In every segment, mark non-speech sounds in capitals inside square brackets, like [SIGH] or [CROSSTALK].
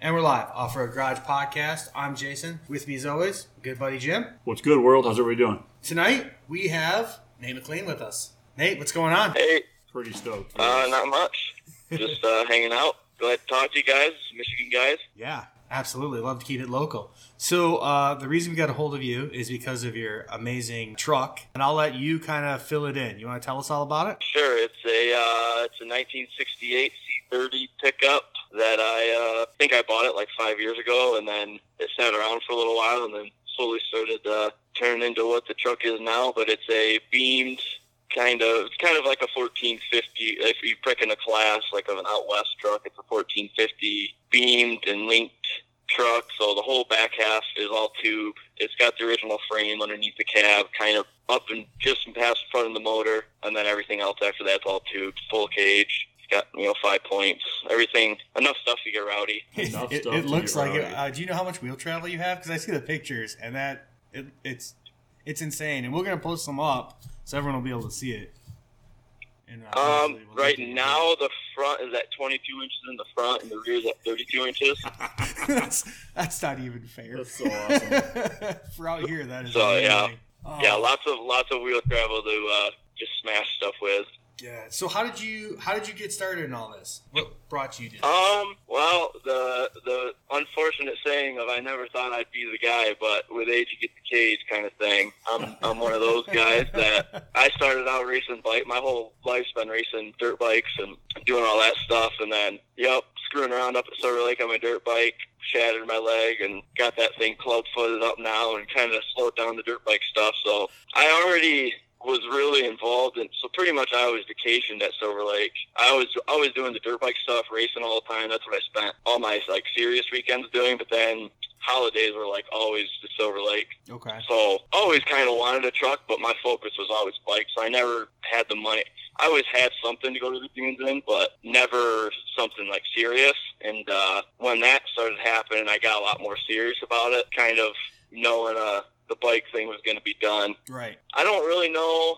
And we're live off our Garage Podcast. I'm Jason. With me as always, good buddy Jim. What's good, world? How's everybody doing? Tonight we have Nate McLean with us. Nate, what's going on? Hey, Pretty stoked. uh, not much. [LAUGHS] Just uh, hanging out. Glad to talk to you guys, Michigan guys. Yeah, absolutely. Love to keep it local. So uh, the reason we got a hold of you is because of your amazing truck, and I'll let you kind of fill it in. You want to tell us all about it? Sure, it's a uh, it's a 1968 C30 pickup that I uh, think I bought it like five years ago, and then it sat around for a little while, and then slowly started uh, turning into what the truck is now. But it's a beamed kind of it's kind of like a 1450 if you pick in a class like of an out west truck it's a 1450 beamed and linked truck so the whole back half is all tube it's got the original frame underneath the cab kind of up and just past the front of the motor and then everything else after that's all tube full cage got you know five points everything enough stuff to get rowdy [LAUGHS] Enough it, stuff it looks get like it. Uh, do you know how much wheel travel you have? Because I see the pictures, and that it, it's it's insane. And we're gonna post them up so everyone will be able to see it. And, uh, um we'll right now the front is at 22 inches in the front and the rear is at 32 inches [LAUGHS] that's that's not even fair. That's so awesome. [LAUGHS] For out here, that is. So, yeah. Oh, yeah lots of lots of wheel travel to uh, just smash stuff with yeah. So how did you how did you get started in all this? What brought you to this? Um, well, the the unfortunate saying of "I never thought I'd be the guy," but with age you get the cage kind of thing. I'm I'm one of those guys that I started out racing bike. My whole life's been racing dirt bikes and doing all that stuff, and then yep, screwing around up at Silver Lake on my dirt bike, shattered my leg, and got that thing club footed up now, and kind of slowed down the dirt bike stuff. So I already was really involved and so pretty much I always vacationed at Silver Lake. I was always doing the dirt bike stuff, racing all the time. That's what I spent all my like serious weekends doing. But then holidays were like always the Silver Lake. okay. So always kind of wanted a truck, but my focus was always bikes. So I never had the money. I always had something to go to the dunes in, but never something like serious. And uh, when that started happening, I got a lot more serious about it. Kind of knowing uh, the bike thing was going to be done. Right. I don't really know.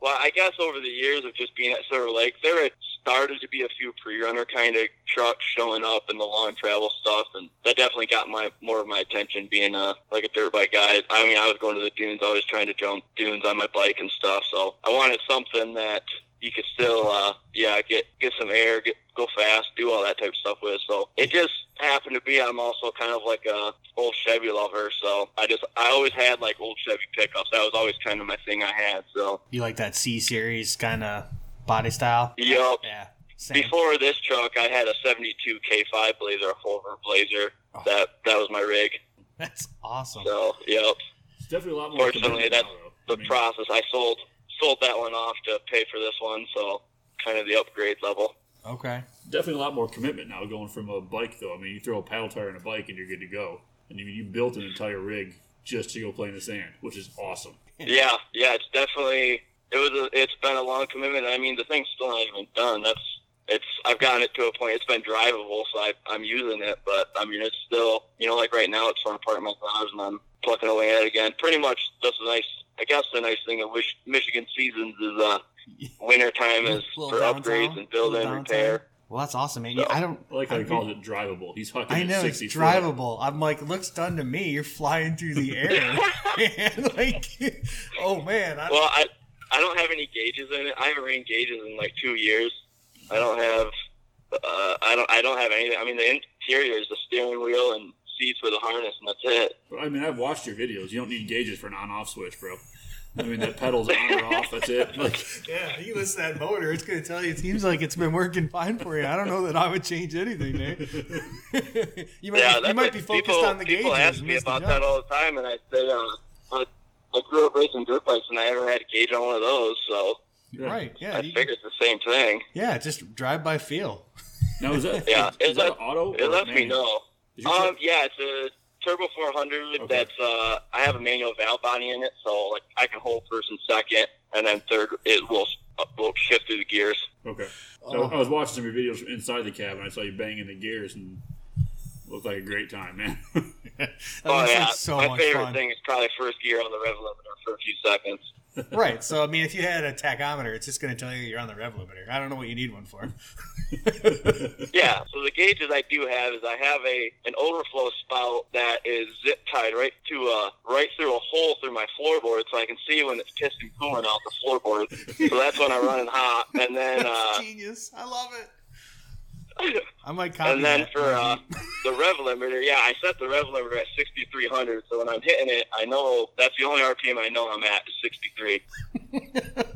Well, I guess over the years of just being at Silver Lake, there had started to be a few pre-runner kind of trucks showing up and the long travel stuff, and that definitely got my more of my attention. Being a like a dirt bike guy, I mean, I was going to the dunes, I was trying to jump dunes on my bike and stuff. So I wanted something that you could still, uh, yeah, get get some air, get go fast, do all that type of stuff with. So it just happened to be I'm also kind of like a old Chevy lover, so I just I always had like old Chevy pickups. That was always kind of my thing I had. So You like that C series kind of body style? yep. Yeah. Same. Before this truck, I had a '72 K5 Blazer, a Fulver Blazer. Oh. That that was my rig. That's awesome. So yep. It's definitely a lot more. Fortunately, commitment that's now, the I mean, process. I sold sold that one off to pay for this one, so kind of the upgrade level. Okay. Definitely a lot more commitment now going from a bike, though. I mean, you throw a paddle tire in a bike and you're good to go. And you, you built an entire rig just to go play in the sand, which is awesome. [LAUGHS] Yeah, yeah, it's definitely it was a, it's been a long commitment. I mean, the thing's still not even done. That's it's I've gotten it to a point. It's been drivable, so I, I'm using it. But I mean, it's still you know like right now it's torn apart in my garage, and I'm plucking away at it again. Pretty much that's a nice. I guess the nice thing of Mich- Michigan seasons is uh [LAUGHS] winter time is for downtime, upgrades and build and repair. Well, that's awesome, man. So- I don't. I like how I he calls it drivable. He's hucking I know 60 it's foot. drivable. I'm like, looks done to me. You're flying through the air, [LAUGHS] and [LAUGHS] like, oh man, I, Well, I I don't have any gauges in it. I haven't ran gauges in like two years. I don't have uh, I don't I don't have anything. I mean, the interior is the steering wheel and seats with a harness, and that's it. I mean, I've watched your videos. You don't need gauges for an on-off switch, bro. I mean, that pedal's on or off. That's it. [LAUGHS] Like, yeah, you listen to that motor. It's gonna tell you. It seems like it's been working fine for you. I don't know that I would change anything, Nate. [LAUGHS] you might, yeah, you that's might what be focused people, on the People gauges. ask me about that all the time, and I say, uh, I, I grew up racing dirt bikes, and I never had a gauge on one of those, so Right? Yeah, I you, figured it's the same thing. yeah. Just drive by feel. now is that Yeah, is, it that let- an auto? It lets me know. Um, yeah, it's a turbo 400. Okay. That's uh, I have a manual valve body in it, so like I can hold first and second, and then third it will uh, will shift through the gears. Okay. Oh. So I was watching some of your videos from inside the cab, and I saw you banging the gears, and it looked like a great time, man. [LAUGHS] oh yeah, so my much favorite fun. thing is probably first gear on the rev limiter for a few seconds. Right. So I mean, if you had a tachometer, it's just going to tell you you're on the rev limiter. I don't know what you need one for. [LAUGHS] Yeah, so the gauges I do have is I have a an overflow spout that is zip tied right to a right through a hole through my floorboard, so I can see when it's pissing cooling out the floorboard. So that's when I'm running hot, and then uh, Genius. I love it. [LAUGHS] I might copy and then that. for uh, the rev limiter, yeah, I set the rev limiter at 6,300. So when I'm hitting it, I know that's the only RPM I know I'm at is 63.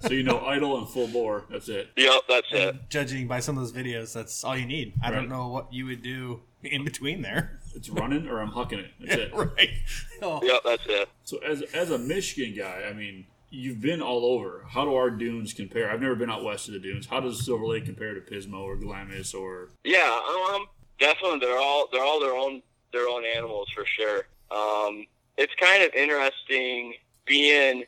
So you know idle and full bore. That's it. Yep, that's it. Judging by some of those videos, that's all you need. I don't know what you would do in between there. It's running or I'm hucking it. That's [LAUGHS] it. right. [LAUGHS] Oh. Yep, that's it. So as as a Michigan guy, I mean, you've been all over. How do our dunes compare? I've never been out west of the dunes. How does Silver Lake compare to Pismo or Glamis or Yeah, um, definitely. They're all they're all their own their own animals for sure. Um, it's kind of interesting being.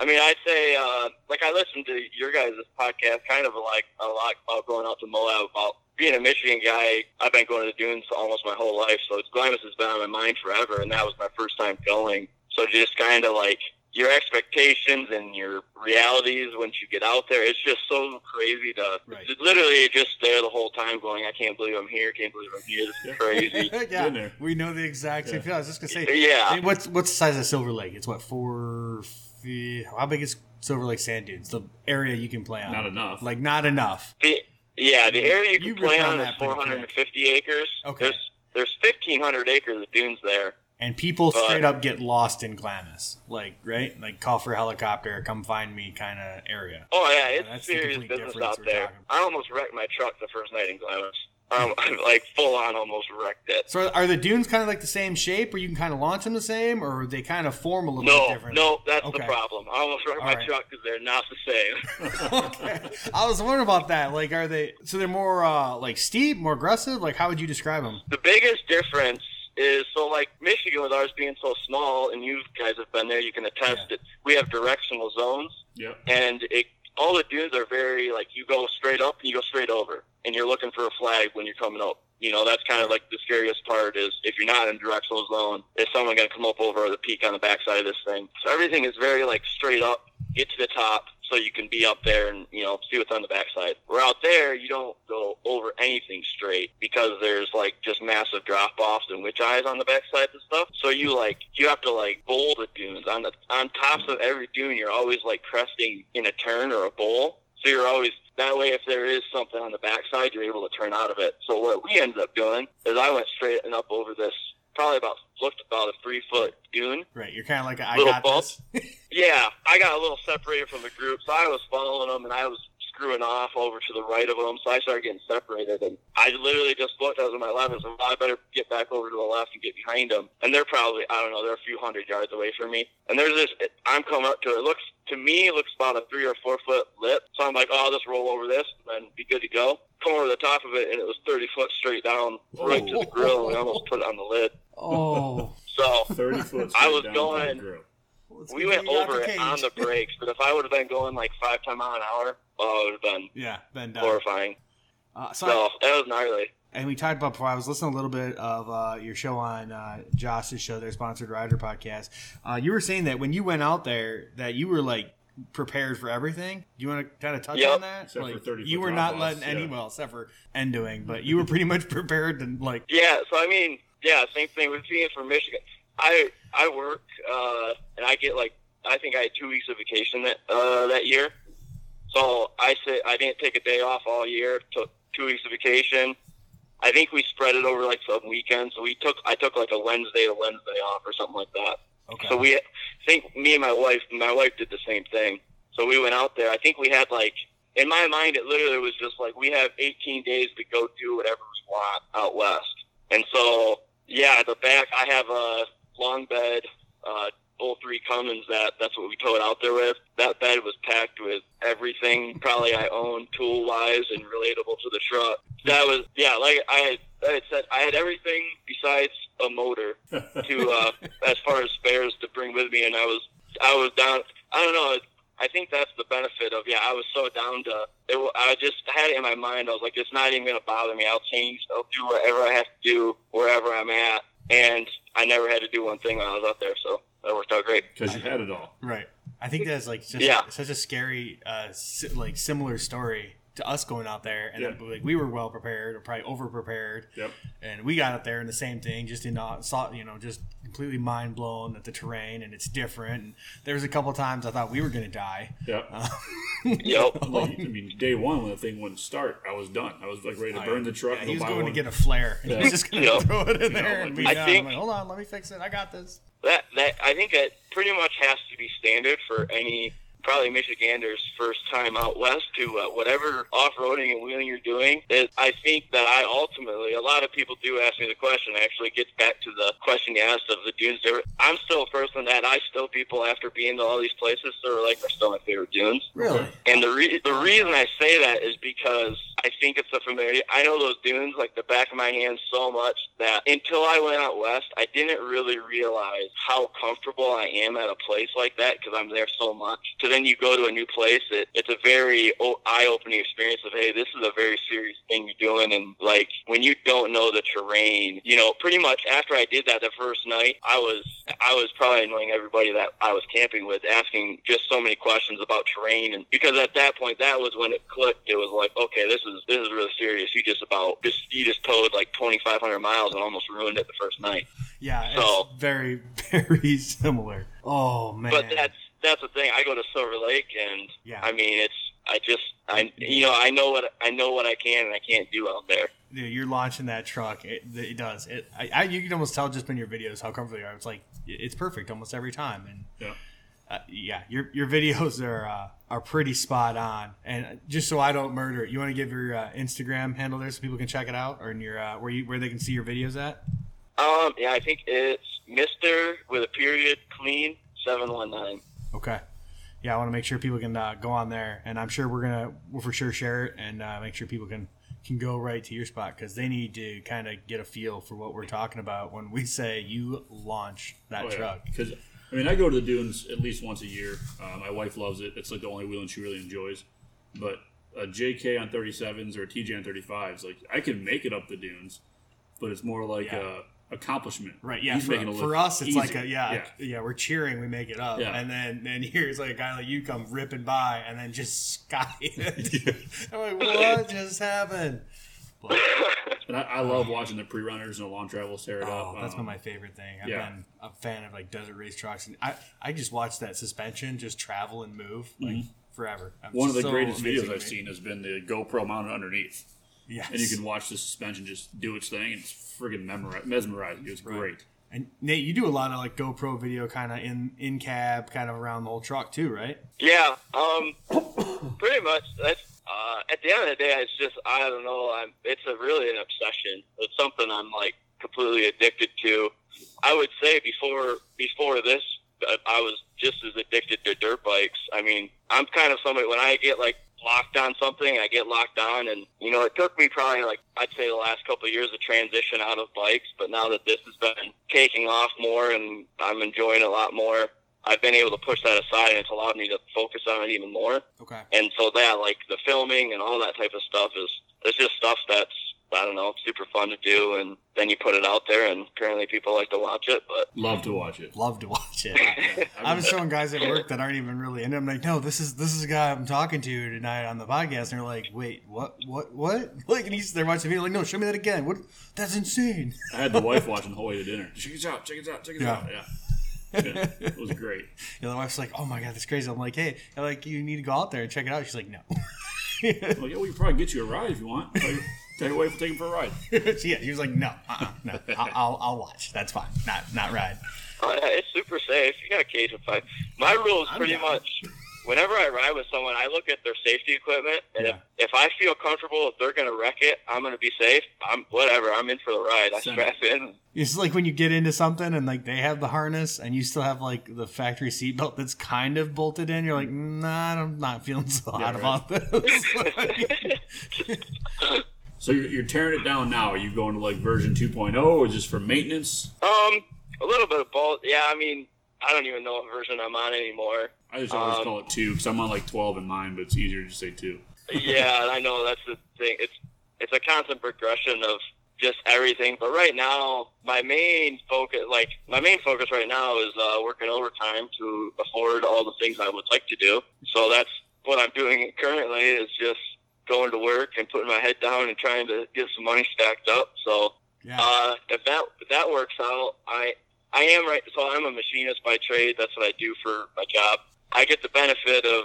I mean, I'd say uh, like I listened to your guys' podcast, kind of like a lot about going out to Moab. About being a Michigan guy, I've been going to the dunes almost my whole life, so Glamis has been on my mind forever, and that was my first time going. So just kind of like your expectations and your realities once you get out there, it's just so crazy to Right. literally just there the whole time going, I can't believe I'm here, can't believe I'm here, this Yeah. is crazy. [LAUGHS] Yeah, we know the exact same Yeah. feel. I was just gonna say, Yeah. Hey, what's what's the size of Silver Lake? It's what four? feet? How big is Silver Lake Sand Dunes? The area you can play on? not enough? Like not enough. The, yeah, the area you You can play on on is that pretty quick. 450 acres. Okay. There's there's 1,500 acres of dunes there. And people But- straight up get lost in Glamis, like right, like call for a helicopter, come find me kind of area. Oh yeah, it's that's serious business out there. I almost wrecked my truck the first night in Glamis. Um, [LAUGHS] like full on, almost wrecked it. So are the dunes kind of like the same shape, or you can kind of launch them the same, or they kind of form a little No, bit different? no, that's Okay. the problem. I almost wrecked All my right. truck because they're not the same. [LAUGHS] [LAUGHS] okay. I was wondering about that. Like, are they so they're more uh, like steep, more aggressive? Like, how would you describe them? the biggest difference is so like Michigan with ours being so small, and you guys have been there, you can attest Yeah. it. We have directional zones, Yep. and it all the dunes are very like you go straight up and you go straight over, and you're looking for a flag when you're coming up. You know that's kind of like the scariest part is if you're not in a directional zone, is someone going to come up over the peak on the backside of this thing? So everything is very like straight up, get to the top, so you can be up there and you know see what's on the backside. We're out there, you don't go over anything straight because there's like just massive drop offs and witch eyes on the backside and stuff. So you like you have to like bowl the dunes on the on tops of every dune. You're always like cresting in a turn or a bowl. So you're always that way. If there is something on the backside, you're able to turn out of it. So what we ended up doing is I went straight and up over this probably about looked about a three foot dune. Right, you're kind of like a, I Little got bump. this. [LAUGHS] Yeah, I got a little separated from the group, so I was following them and I was screwing off over to the right of them. So I started getting separated, and I literally just looked. I was my left, and said, well, I better get back over to the left and get behind them. And they're probably, I don't know, they're a few hundred yards away from me. And there's this. I'm coming up to it. It looks to me, it looks about a three or four foot lip. So I'm like, oh, I'll just roll over this and be good to go. Come over the top of it, and it was 30 foot straight down, right to the grill, and I almost put it on the lid. Oh, [LAUGHS] So Thirty foot. I was going- to the grill. Let's we went over it on the brakes, but if I would have been going like five time mile an hour, oh, it would have been yeah, been done. horrifying. Uh, so, So I- that was gnarly. and we talked about before. I was listening a little bit of uh, your show on uh, Josh's show, their sponsored rider podcast. Uh, you were saying that when you went out there, that you were like prepared for everything. Do you want to kind of touch Yep. on that? Except for like, 30 you were not drop-offs, letting any yeah. well, except for endoing, but you were pretty much prepared to like. Yeah, so I mean, yeah, same thing with being from Michigan. I I work uh, and I get like I think I had two weeks of vacation that uh, that year. So I said I didn't take a day off all year. Took two weeks of vacation. I think we spread it over like some weekends. So we took I took like a Wednesday to Wednesday off or something like that. Okay. So we I think me and my wife, my wife did the same thing. So we went out there. I think we had like in my mind, it literally was just like we have 18 days to go do whatever we want out west. And so yeah, the back I have a long bed, uh, full three Cummins. That that's what we towed out there with. That bed was packed with everything probably I own tool wise and relatable to the truck. That was yeah, like I had. I had said I had everything besides a motor [LAUGHS] to uh, as far as spares to bring with me, and I was I was down. I don't know. I think that's the benefit of yeah. I was so down to it. wa- I just had it in my mind. I was like, it's not even gonna bother me. I'll change. I'll do whatever I have to do wherever I'm at, and I never had to do one thing when I was out there, so that worked out great. because you had it all. Right. I think that's like just Yeah. such a scary, uh, si- like similar story to us going out there, and Yeah. like we were well prepared or probably over prepared. Yep. And we got up there and the same thing, just in uh, saw you know just completely mind blown at the terrain and it's different. And there was a couple times I thought we were gonna die. Yep. Uh, [LAUGHS] Yep. [LAUGHS] Like, I mean, day one when the thing wouldn't start, I was done. I was like ready to burn the truck. Yeah, he was going one. to get a flare. And he was just gonna [LAUGHS] Yep. throw it in You know, there like and be I done. think- I'm like, hold on, let me fix it. I got this. that that I think that pretty much has to be standard for any probably Michigander's first time out west to uh, whatever off-roading and wheeling you're doing. Is I think that I ultimately a lot of people do ask me the question. Actually, gets back to the question you asked of the dunes. There, I'm still a person that I still people after being to all these places Silver Lake are still my favorite dunes. Really? And the re- the reason I say that is because I think it's a familiar. I know those dunes like the back of my hand so much that until I went out west, I didn't really realize how comfortable I am at a place like that because I'm there so much. So then you go to a new place, it, it's a very eye-opening experience of hey, this is a very serious thing you're doing, and like when you don't know the terrain, you know, pretty much after I did that the first night, I was I was probably annoying everybody that I was camping with, asking just so many questions about terrain, and because at that point, that was when it clicked. It was like, okay, this is this is really serious. You just about just you just towed like 2,500 miles and almost ruined it the first night. Yeah, So- it's very, [LAUGHS] very similar. Oh man. But that's that's the thing. I go to Silver Lake, and Yeah. I mean, it's I just I you know I know what I know what I can and I can't do out there. Dude, you're launching that truck. It, it does. It. I, I. You can almost tell just in your videos how comfortable you are. It's like it's perfect almost every time. And Yeah. Uh, yeah, your your videos are uh, are pretty spot on. And just so I don't murder it, you want to give your uh, Instagram handle there so people can check it out, or in your uh, where you where they can see your videos at. Um, yeah, I think it's Mister with a period clean seven one nine. Okay. Yeah, I want to make sure people can uh, go on there, and I'm sure we're gonna we'll for sure share it and uh, make sure people can can go right to your spot because they need to kind of get a feel for what we're talking about when we say you launch that Oh, truck. Because I mean, I go to the dunes at least once a year. Uh, my wife loves it. It's like the only wheeling she really enjoys. But a JK on 37s or a TJ on 35s, like I can make it up the dunes, but it's more like Yeah. a accomplishment. Right, yeah. For, for us, it's like easy. a yeah, yeah, We're cheering, we make it up, Yeah. and then then here's like a guy like you come ripping by, and then just [LAUGHS] sky it. [LAUGHS] I'm like, what just happened? But, [LAUGHS] And I, I love watching the pre-runners and the long travels tear it oh, up. that's Um, been my favorite thing. I've yeah. been a fan of like desert race trucks, and I I just watch that suspension just travel and move like forever. I'm Mm-hmm. One of the so greatest videos I've me. seen has been the GoPro mounted underneath, Yes. and you can watch the suspension just do its thing. And it's friggin' memori- mesmerizing. It was great. And Nate, you do a lot of like GoPro video, kind of in in cab, kind of around the whole truck too, right? Yeah, um, [COUGHS] pretty much. That's uh, at the end of the day, it's just I don't know. I'm. It's a really an obsession. It's something I'm like completely addicted to. I would say before before this, uh, I was just as addicted to dirt bikes. I mean, I'm kind of somebody when I get like locked on something, I get locked on, and you know, it took me probably like I'd say the last couple of years to transition out of bikes. But now that this has been taking off more, and I'm enjoying it a lot more. I've been able to push that aside, and it's allowed me to focus on it even more. Okay. And so that, like the filming and all that type of stuff, is it's just stuff that's I don't know, super fun to do. And then you put it out there, and apparently people like to watch it. But Love to watch it. Love to watch it. Yeah, [LAUGHS] I was [LAUGHS] showing guys at work that aren't even really, into. and I'm like, no, this is this is a guy I'm talking to tonight on the podcast, and they're like, wait, what, what, what? [LAUGHS] Like, and he's they're watching me like, no, show me that again. What? That's insane. I had the wife watching the whole way to dinner. Check it out, check it out, check it Yeah. out. Yeah. Yeah, it was great. You know, the wife's like, oh my god, that's crazy. I'm like, hey, I'm like, you need to go out there and check it out. She's like, no. Well, yeah, we can probably get you a ride if you want. Tell your, tell your wife to take him for a ride. she, [LAUGHS] yeah, she was like, no, uh-uh, no, I'll, I'll, I'll watch. That's fine. Not, not ride. oh, yeah, it's super safe. You got a cage of five. My rule is pretty down. much. Whenever I ride with someone, I look at their safety equipment, and Yeah. if, if I feel comfortable, if they're gonna wreck it, I'm gonna be safe. I'm whatever. I'm in for the ride. I Same. strap in. It's like when you get into something and like they have the harness and you still have like the factory seatbelt that's kind of bolted in. You're like, nah, I'm not feeling so hot right. about this. [LAUGHS] [LAUGHS] So you're, you're tearing it down now. Are you going to like version 2.0 or just for maintenance? Um, a little bit of both. Yeah, I mean, I don't even know what version I'm on anymore. I just always Um, call it 2 because I'm on like 12 in mine, but it's easier to say 2. [LAUGHS] yeah, I know that's the thing. It's it's a constant progression of just everything. But right now, my main focus, like my main focus right now, is uh, working overtime to afford all the things I would like to do. So that's what I'm doing currently. Is just going to work and putting my head down and trying to get some money stacked up. So Yeah. uh, if that if that works out, I I am right. So I'm a machinist by trade. That's what I do for my job. I get the benefit of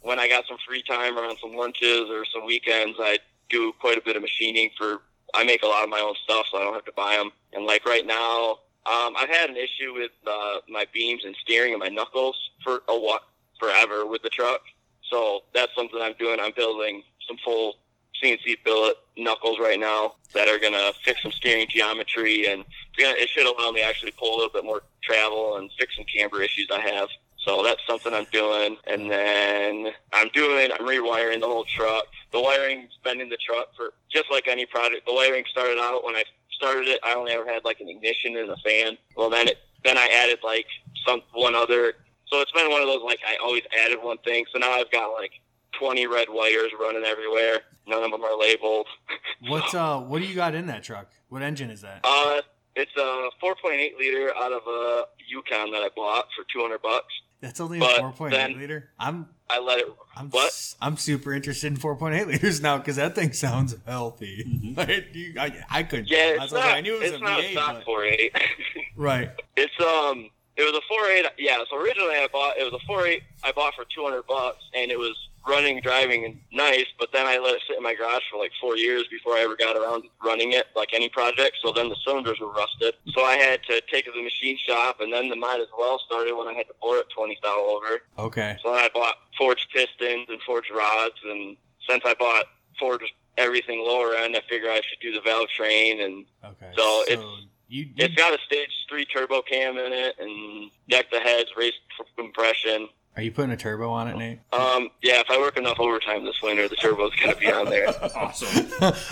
when I got some free time or on some lunches or some weekends. I do quite a bit of machining for. I make a lot of my own stuff, so I don't have to buy them. And like right now, um, I've had an issue with uh, my beams and steering and my knuckles for a while, forever with the truck. So that's something I'm doing. I'm building some full CNC billet knuckles right now that are going to fix some steering geometry and it should allow me to actually pull a little bit more travel and fix some camber issues I have. So that's something I'm doing. And then I'm doing, I'm rewiring the whole truck. The wiring's been in the truck for just like any product. The wiring started out when I started it, I only ever had like an ignition and a fan. Well, then it, then I added like some, one other. So it's been one of those like I always added one thing. So now I've got like 20 red wires running everywhere. None of them are labeled. [LAUGHS] What uh what do you got in that truck? What engine is that? Uh, it's a 4.8 liter out of a Yukon that I bought for 200 bucks. That's only a but four point liter. I'm I let it. I'm What? I'm super interested in four point eight liters now because that thing sounds healthy. Mhm. [LAUGHS] Like, I, I couldn't. Yeah, I, it's like, not. I knew it was it's a not V8, a stock but- 4.8. [LAUGHS] right. it's um, it was a 4.8. Yeah, so originally I bought it was a 4.8 I bought for 200 bucks, and it was running, driving, and nice. But then I let it sit in my garage for like four years before I ever got around running it, like any project. So then the cylinders were rusted. So I had to take it to the machine shop, and then the might as well started when I had to bore it 20 thou over. Okay. So I bought forged pistons and forged rods, and since I bought forged everything lower end, I figure I should do the valve train, and Okay. So it's- you, you it's got a stage three turbo cam in it, and deck the heads, race compression. Are you putting a turbo on it, Nate? Um, yeah, if I work enough overtime this winter, the turbo's gonna be on there. [LAUGHS] Awesome.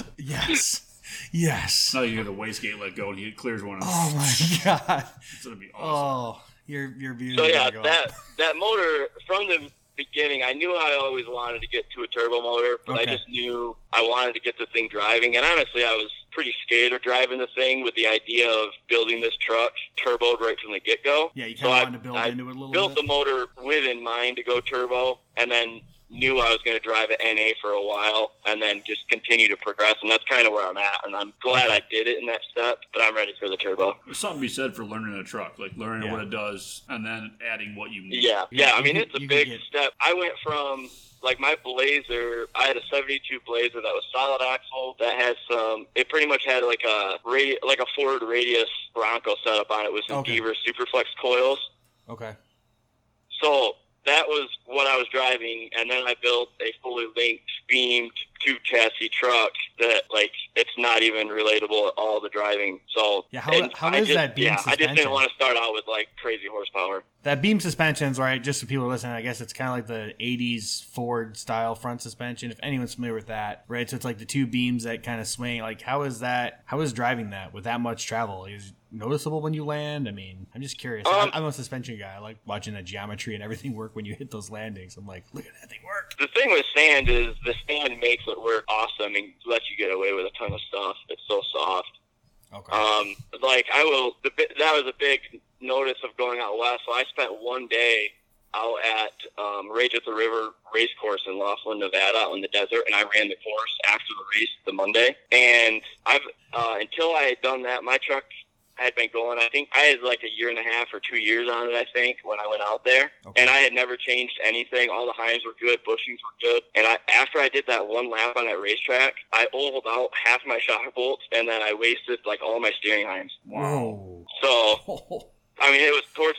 [LAUGHS] yes. Yes. now you get the wastegate let go and he clears one. Oh my [LAUGHS] god. It's gonna be awesome. Oh, you're you're So beautiful. yeah, that that motor from the beginning, I knew I always wanted to get to a turbo motor, but Okay. I just knew I wanted to get the thing driving. And honestly, I was pretty scared of driving the thing with the idea of building this truck turboed right from the get go. Yeah, you So kind of I- wanted to build I into it a little Built bit. the motor with in mind to go turbo, and then knew I was going to drive it NA for a while, and then just continue to progress. And that's kind of where I'm at. And I'm glad I did it in that step, but I'm ready for the turbo. There's something to be said for learning a truck, like learning Yeah. what it does and then adding what you need. Yeah, Yeah, yeah. I mean, it's a big get- step. I went from like my Blazer. I had a '72 Blazer that was solid axle that had some. It pretty much had like a radi- like a Ford Radius Bronco setup on it with some Okay. Beaver Superflex coils. Okay. So that was what I was driving, and then I built a fully linked beamed two chassis truck that like it's not even relatable at all the driving. So Yeah, how- how I is just- that beam Yeah, I just didn't want to start out with like crazy horsepower. That beam suspension's right. Just so people are listening, I guess it's kind of like the '80s Ford style front suspension. If anyone's familiar with that, right? So it's like the two beams that kind of swing. Like, how is that? How is driving that with that much travel? Is noticeable when you land? I mean, I'm just curious. Um, I'm, I'm a suspension guy. I like watching the geometry and everything work when you hit those landings. I'm like, look at that thing work. The thing with sand is the sand makes it work awesome and lets you get away with a ton of stuff. It's so soft. Okay. Um, like I will. The, that was a big notice of going out west. So I spent one day out at um, Rage at the River race course in Laughlin, Nevada, out in the desert, and I ran the course after the race the Monday. And I've uh, until I had done that, my truck had been going. I think I had like a year and a half or two years on it. I think when I went out there, Okay. and I had never changed anything. All the Heims were good, bushings were good. And I, after I did that one lap on that racetrack, I oiled out half my shock bolts, and then I wasted like all my steering Heims. Whoa. So I mean, it was towards.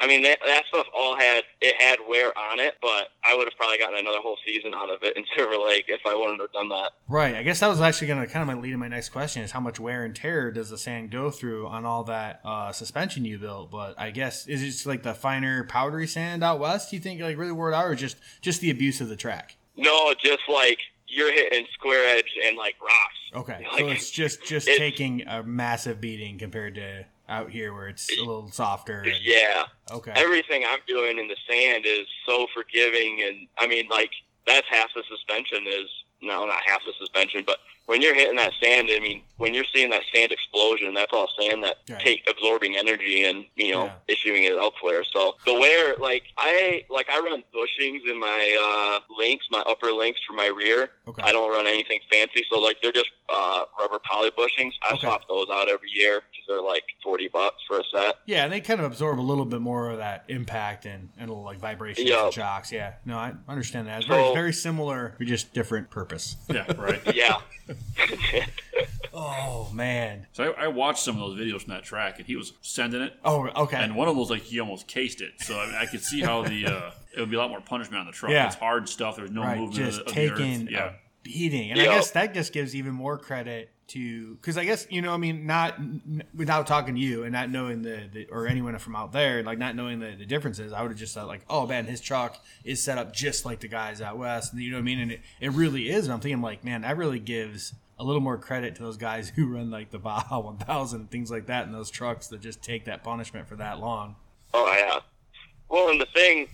I mean, that, that stuff all had it had wear on it, but I would have probably gotten another whole season out of it in [LAUGHS] Silver Lake if I wouldn't have done that. Right. I guess that was actually going to kind of lead to my next question: is how much wear and tear does the sand go through on all that uh, suspension you built? But I guess is it just like the finer powdery sand out west? Do you think like really wore it out, or just just the abuse of the track? No, just like you're hitting square edge and like rocks. Okay, [LAUGHS] Like, so it's just just it's- taking a massive beating compared to out here where it's a little softer. And, Yeah, Okay. everything I'm doing in the sand is so forgiving, and I mean, like that's half the suspension is no, not half the suspension, but when you're hitting that sand, I mean, when you're seeing that sand explosion, that's all sand that Right. take absorbing energy and you know Yeah. issuing it elsewhere. So the wear, like I like I run bushings in my uh, links, my upper links for my rear. Okay. I don't run anything fancy, so like they're just uh, rubber poly bushings. I Okay. swap those out every year because they're like forty bucks for a set. Yeah, and they kind of absorb a little bit more of that impact and, and a little like vibration Yeah. and shocks. Yeah, no, I understand that. It's So- very, very similar, but just different purpose. Yeah, right. [LAUGHS] Yeah. [LAUGHS] Oh man. So I, I watched some of those videos from that track, and he was sending it, Oh, okay. and one of them was like he almost cased it. So I, mean, I could see how the uh, it would be a lot more punishment on the truck. Yeah. It's hard stuff. There's no right, movement just of, of taking the earth. Yeah. Beating, and I guess that just gives even more credit to because I guess you know I mean not n- without talking to you and not knowing the, the or anyone from out there like not knowing the, the differences I would have just thought like oh man his truck is set up just like the guys out west. You know what I mean? And it, it really is. And I'm thinking like man that really gives a little more credit to those guys [LAUGHS] who run like the Baja [LAUGHS] 1000 and things like that and those trucks that just take that punishment for that long. Oh yeah. Well, and the thing,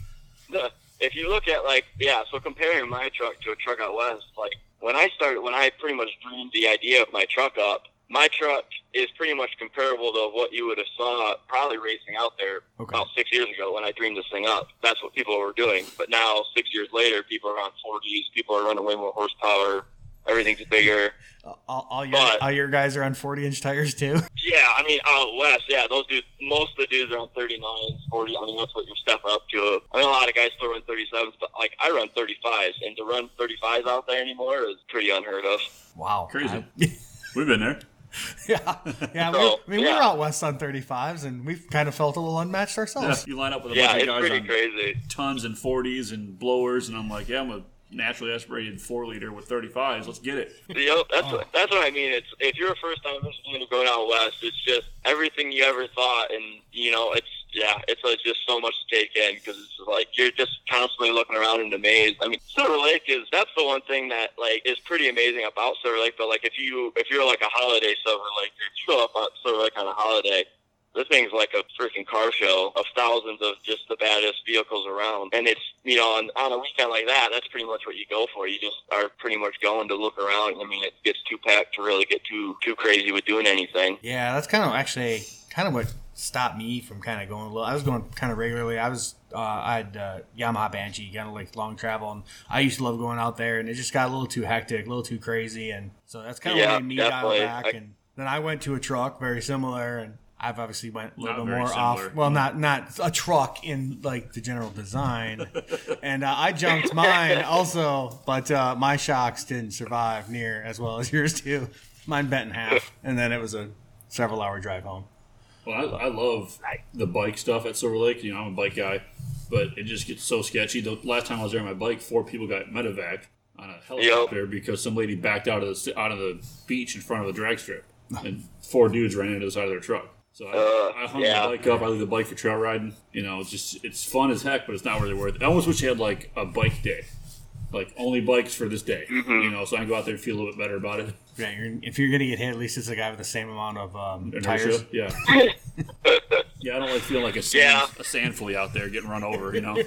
the if you look at like yeah, so comparing my truck to a truck out west, like when I started, when I pretty much dreamed the idea of my truck up, my truck is pretty much comparable to what you would have saw probably racing out there Okay. about six years ago when I dreamed this thing up. That's what people were doing. But now, six years later, people are on 40s. People are running way more horsepower. Everything's bigger. Uh, all, all your But- all your guys are on 40 inch tires too Yeah, I mean, out west, yeah, those dudes, most of the dudes are on 39s, 40. I mean, that's what you're stepping up to. I mean, a lot of guys still run 37s, but like I run 35s, and to run 35s out there anymore is pretty unheard of. wow Crazy. [LAUGHS] I- We've been there. [LAUGHS] Yeah, yeah. we, I mean, we yeah. were out west on 35s, and we've kind of felt a little unmatched ourselves. You line up with a Yeah, bunch it's of guys pretty on crazy. tons and 40s and blowers, and I'm like, yeah, I'm a naturally aspirated four liter with 35s. Let's get it. [LAUGHS] Yep, that's Oh. what, that's what I mean. It's if you're a first time listener going out west, it's just everything you ever thought, and you know, it's yeah, it's like just so much to take in because it's like you're just constantly looking around and amazed. I mean, Silver Lake is that's the one thing that like is pretty amazing about Silver Lake. But like if you if you're like a holiday Silver Lake, if you go up on Silver Lake on a holiday. This thing's like a freaking car show of thousands of just the baddest vehicles around. And it's, you know, on, on a weekend like that, that's pretty much what you go for. You just are pretty much going to look around. I mean, it gets too packed to really get too too crazy with doing anything. Yeah, that's kind of actually kind of what stopped me from kind of going a little. I was going kind of regularly. I was uh, I had uh, Yamaha Banshee, kind of like long travel, and I used to love going out there, and it just got a little too hectic, a little too crazy, and so that's kind of Yeah, what made me dial back. I- and then I went to a truck, very similar, and I've obviously went a little Not bit more similar. off. Well, not not a truck in like the general design, [LAUGHS] and uh, I jumped mine also, but uh, my shocks didn't survive near as well as yours do. Mine bent in half, and then it was a several hour drive home. Well, I, I love the bike stuff at Silver Lake. You know, I'm a bike guy, but it just gets so sketchy. The last time I was there on my bike, four people got medevac on a helicopter because some lady backed out of the out of the beach in front of the drag strip, and four dudes ran into the side of their truck. So I, Uh, I hung yeah. the bike up. I leave the bike for trail riding. You know, it's just it's fun as heck, but it's not really worth. it. I almost wish they had like a bike day, like only bikes for this day. Mm-hmm. You know, so I can go out there and feel a little bit better about it. Yeah, you're, if you're gonna get hit, at least it's a guy with the same amount of um, Inertia, tires. yeah. [LAUGHS] yeah, I don't like feeling like a sand, Yeah. a sand flea out there getting run over. You know, [LAUGHS]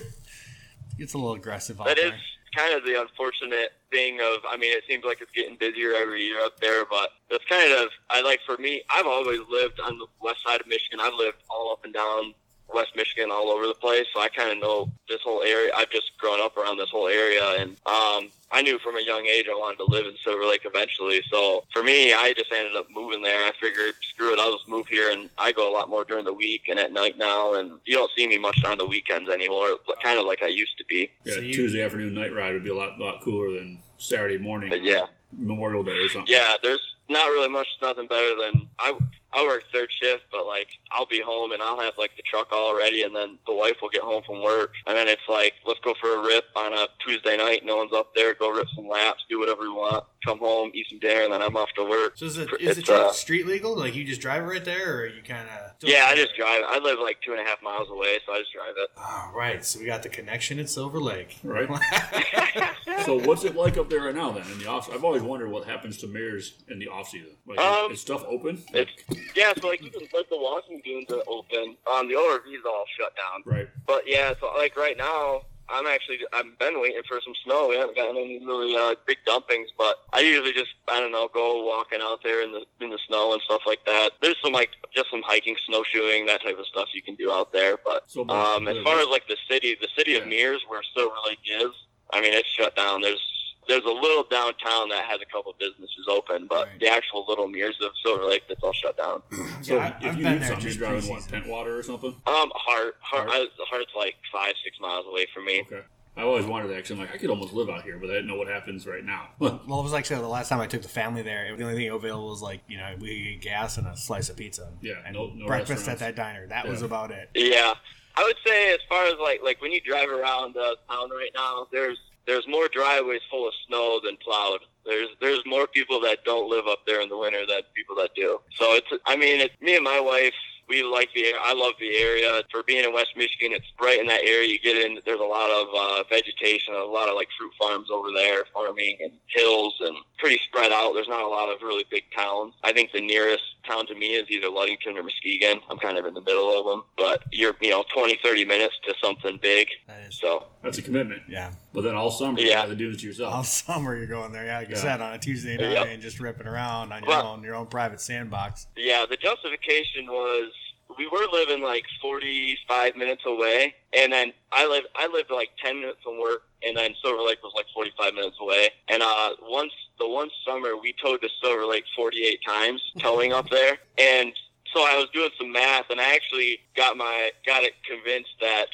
It's a little aggressive out That is kind of the unfortunate thing of, I mean, it seems like it's getting busier every year up there, but that's kind of, I like for me, I've always lived on the west side of Michigan. I've lived all up and down West Michigan, all over the place, so I kind of know this whole area. I've just grown up around this whole area, and um, I knew from a young age I wanted to live in Silver Lake eventually. So for me, I just ended up moving there. I figured, screw it, I'll just move here, and I go a lot more during the week and at night now, and you don't see me much on the weekends anymore, kind of like I used to be. yeah, So you- Tuesday afternoon night ride would be a lot lot cooler than Saturday morning, But yeah. Memorial Day or something. Yeah, there's not really much, nothing better than I. I work third shift, but like I'll be home and I'll have like the truck all ready, and then the wife will get home from work, and then it's like let's go for a rip on a Tuesday night. No one's up there. Go rip some laps, do whatever we want. Come home, eat some dinner, and then I'm off to work. So is it It's, is the truck uh, street legal? Like you just drive right there, or you kind of? Yeah, I just drive. I live like two and a half miles away, so I just drive it. Oh, right. So we got the connection at Silver Lake. Right. [LAUGHS] so what's it like up there right now then in the off? I've always wondered what happens to Mears in the off season. Like, Um, is stuff open? It's yeah, so like even like the walking dunes are open. Um, the ORV's all shut down. right. But yeah, so like right now, I'm actually I've been waiting for some snow. We haven't gotten any really uh, big dumpings, but I usually just I don't know go walking out there in the in the snow and stuff like that. There's some like just some hiking, snowshoeing, that type of stuff you can do out there. But So, um, as far as like the city, the city of Mears, where Silver Lake is, I mean it's shut down. There's there's a little downtown that has a couple businesses open, but Right. the actual little Mears of Silver Lake that's all shut down. [CLEARS THROAT] so Yeah, I- if I've you been need there something, you're driving what, preseason. tent water or something? Um, Hart, Hart, Hart. I, Hart's like five, six miles away from me. Okay. I always wondered that 'cause I'm like, I could almost live out here, but I didn't know what happens right now. [LAUGHS] Well, it was like so the last time I took the family there, the only thing available was like you know we could get gas and a slice of pizza. Yeah, and no- no breakfast at that diner. That was about it. Yeah, I would say as far as like like when you drive around uh, town right now, there's there's more driveways full of snow than plowed. There's there's more people that don't live up there in the winter than people that do. So it's I mean it's me and my wife. We like the I love the area for being in West Michigan. It's right in that area. You get in. There's a lot of uh, vegetation, a lot of like fruit farms over there, farming and hills, and pretty spread out. There's not a lot of really big towns. I think the nearest town to me is either Ludington or Muskegon. I'm kind of in the middle of them, but you're you know 20, 30 minutes to something big. That is, So That's a commitment. yeah. But then all summer, you Yeah. got to do it yourself. All [LAUGHS] summer you're going there, yeah, like you Yeah. said, on a Tuesday night Yep. and just ripping around on your Well- own your own private sandbox. Yeah, the justification was we were living like 45 minutes away, and then I live I lived like 10 minutes from work, and then Silver Lake was like 45 minutes away. And uh, once the one summer we towed to Silver Lake 48 times, towing up there, and so I was doing some math, and I actually got my got it convinced that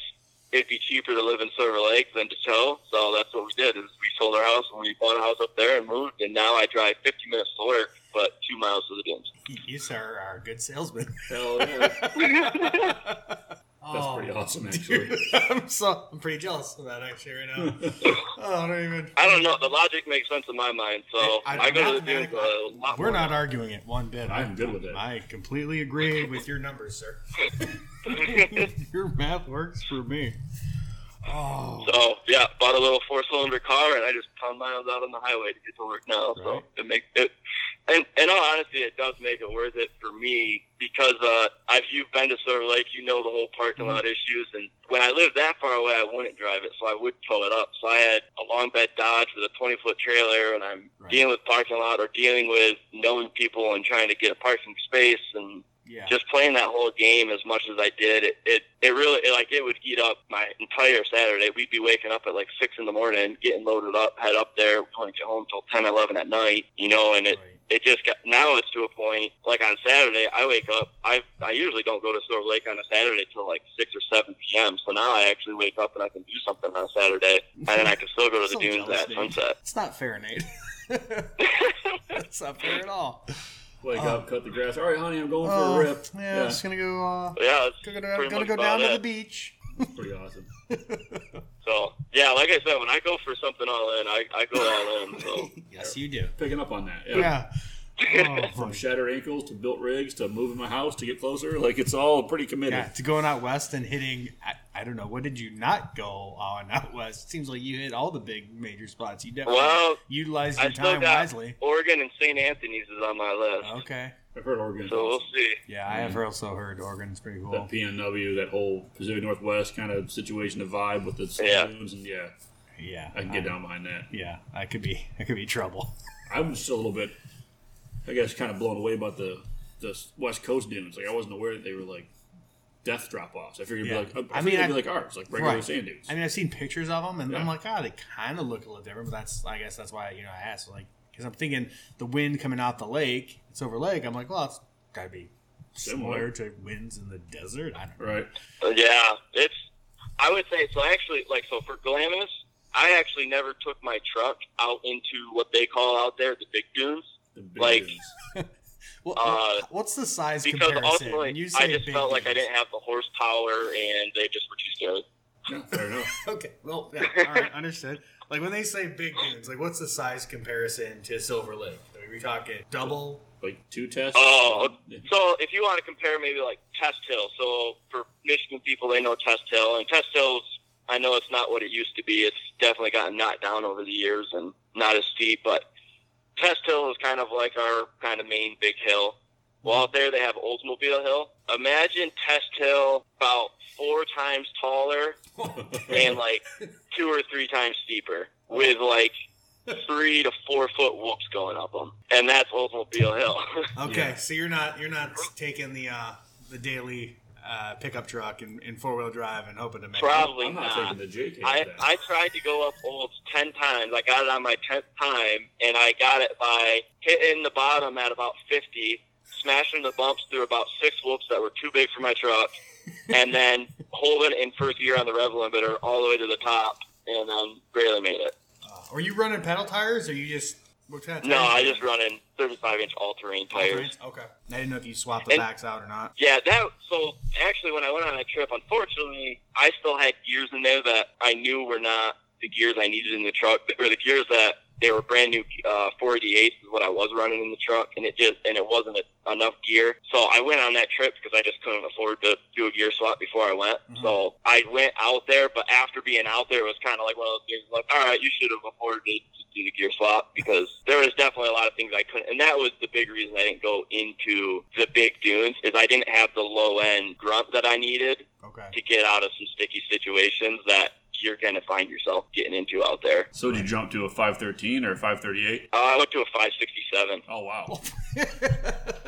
it'd be cheaper to live in Silver Lake than to tow. So that's what we did. Is we sold our house and we bought a house up there and moved, and now I drive 50 minutes to work, but two miles to the dunes. You, you sir are a good salesman. Hell yeah. [LAUGHS] That's pretty oh. awesome, actually. [LAUGHS] I'm so I'm pretty jealous of that actually right now. [LAUGHS] oh, I don't even. I don't know. The logic makes sense in my mind. So I- I, go to the mathematically- dunes a lot We're more not now. arguing it one bit. I'm good with it. I completely agree with your numbers, sir. [LAUGHS] your math works for me. Oh, So yeah, bought a little four-cylinder car, and I just pound miles out on the highway to get to work now. So it makes it, and in all honesty, it does make it worth it for me because uh, if you've been to Silver Lake, you know the whole parking lot issues. And when I lived that far away, I wouldn't drive it, so I would tow it up. So I had a long bed Dodge with a 20-foot trailer, and I'm Right. dealing with parking lot or dealing with knowing people and trying to get a parking space and yeah. just playing that whole game as much as I did, it it, it really it, like it would eat up my entire Saturday. We'd be waking up at like six in the morning, getting loaded up, head up there, we wouldn't get home till 10, 11 at night, you know, and it Right. it just got now it's to a point like on Saturday I wake up I I usually don't go to Silver Lake on a Saturday till like six or seven p.m. So now I actually wake up and I can do something on a Saturday, and then I can still go to the [LAUGHS] So dunes at sunset. It's not fair, Nate. [LAUGHS] [LAUGHS] It's not fair at all. Wake Oh. up, cut the grass. All right, honey, I'm going Oh, for a rip. yeah, just gonna go. Uh, Yeah, it's gonna pretty gonna go about down to the it. beach. pretty awesome. [LAUGHS] So yeah, like I said, when I go for something all in, I, I go all in. So yes, you do. Picking up on that. Yeah. Yeah. Oh, From shattered ankles to built rigs to moving my house to get closer, like it's all pretty committed. yeah, to going out west and hitting. I, I don't know. What did you not go on [LAUGHS] out west? It seems like you hit all the big major spots. You definitely Well, utilized I your still time got wisely. Oregon and St. Anthony's is on my list. Okay. I've heard Oregon. So we'll see. Yeah, I have also heard Oregon's pretty cool. that PNW, that whole Pacific Northwest kind of situation, the vibe with the Yeah. dunes, and yeah, Yeah, I can get down behind that. Yeah, I could be. I could be trouble. [LAUGHS] I was just a little bit, I guess, kind of blown away about the the West Coast dunes. Like I wasn't aware that they were like death drop offs. I figured Yeah. it'd be like, I, I I mean, mean, I- it'd be like ours, like regular Right. sand dunes. I mean, I've seen pictures of them, and I'm Yeah. like, oh, they kind of look a little different. But that's, I guess, that's why you know I asked, like, because I'm thinking the wind coming out the lake, it's over lake. I'm like, well, it's got to be similar Similar. to winds in the desert. I don't know. right. Uh, yeah, it's. I would say so. Actually, like so for Glamis, I actually never took my truck out into what they call out there the big dunes The big Like- dunes. [LAUGHS] Well, Uh, what's the size because comparison? ultimately When you I say just big felt like I didn't have the horsepower and they just were too scary. Yeah, fair enough. [LAUGHS] Okay, well, yeah, all right, understood. Like when they say big dunes, like what's the size comparison to Silver Lake? Are we talking double? Like two tests. Oh, Yeah. So if you want to compare maybe like Test Hill, so for Michigan people, they know Test Hill, and Test Hill's, I know it's not what it used to be. It's definitely gotten knocked down over the years and not as steep, but Test Hill is kind of like our kind of main big hill. Well, out there they have Oldsmobile Hill. Imagine Test Hill about four times taller [LAUGHS] and like two or three times steeper with like three to four foot whoops going up them, and that's Oldsmobile Hill. [LAUGHS] Okay, Yeah. so you're not you're not taking the uh, the daily uh, pickup truck in, in four wheel drive and hoping to make it. Probably I'm not not. taking the JK. I. I tried to go up Olds ten times. I got it on my tenth time, and I got it by hitting the bottom at about fifty, smashing the bumps through about six whoops that were too big for my truck, and then holding in first gear on the rev limiter all the way to the top, and then barely made it. Uh, are you running pedal tires or you just No, I just running thirty-five inch all-terrain tires. Okay. I didn't know if you swapped the And- backs out or not. Yeah, that. So actually, when I went on that trip, unfortunately, I still had gears in there that I knew were not the gears I needed in the truck. Were the gears that they were brand new uh, 488s is what I was running in the truck, and it just and it wasn't a, enough gear. So I went on that trip because I just couldn't afford to do a gear swap before I went. Mhm. So I went out there, but after being out there, it was kind of like one of those things like, all right, you should have afforded to do the gear swap because there was definitely a lot of things I couldn't, and that was the big reason I didn't go into the big dunes is I didn't have the low end grunt that I needed Okay. to get out of some sticky situations that you're going to find yourself getting into out there. so did you jump to a 513 or a 538? Uh, I went to a 567. Oh wow, [LAUGHS]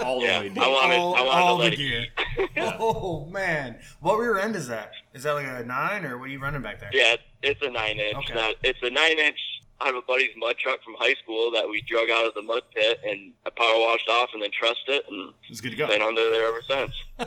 all the Yeah, way I deep. wanted, all, I wanted all the gear. [LAUGHS] Yeah. Oh man, what rear end is that? Is that like a nine or what are you running back there? Yeah, it's a nine inch. Okay. Now, it's a nine inch. I have a buddy's mud truck from high school that we drug out of the mud pit and I power washed off and then trussed it and It's good to go. been under there ever since. [LAUGHS]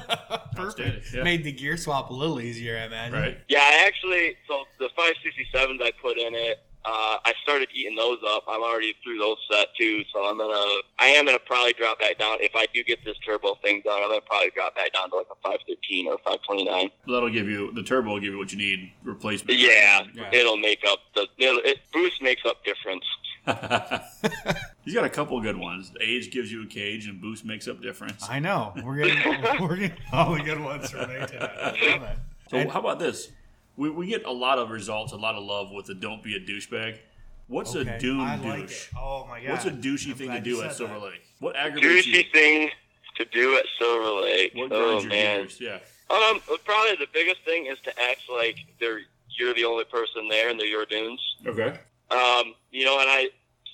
Outstanding, Perfect. yeah. Made the gear swap a little easier, I imagine. Right. Yeah, I actually, so the 567s I put in it, uh, I started eating those up. I'm already through those set too, so I'm gonna, I am gonna probably drop back down. If I do get this turbo thing done, I'm gonna probably drop back down to like a 513 or 529. That'll give you the turbo. Will give you what you need. Replacement. Yeah, Yeah. it'll make up the, it'll, it, boost makes up difference. [LAUGHS] [LAUGHS] He's got a couple good ones. Age gives you a cage, and boost makes up difference. I know. We're getting we're getting all the good ones from Nate tonight. I. So And- how about this? We, we get a lot of results, a lot of love with the "Don't be a douchebag." What's Okay, a dune I like douche? it. Oh my god. What's a douchey I'm thing to do at Silver that. Lake? What aggravates you? Thing to do at Silver Lake. What Oh man. gears? Yeah. Um, probably the biggest thing is to act like they're you're the only person there and they're your dunes. Okay. Um, you know, and I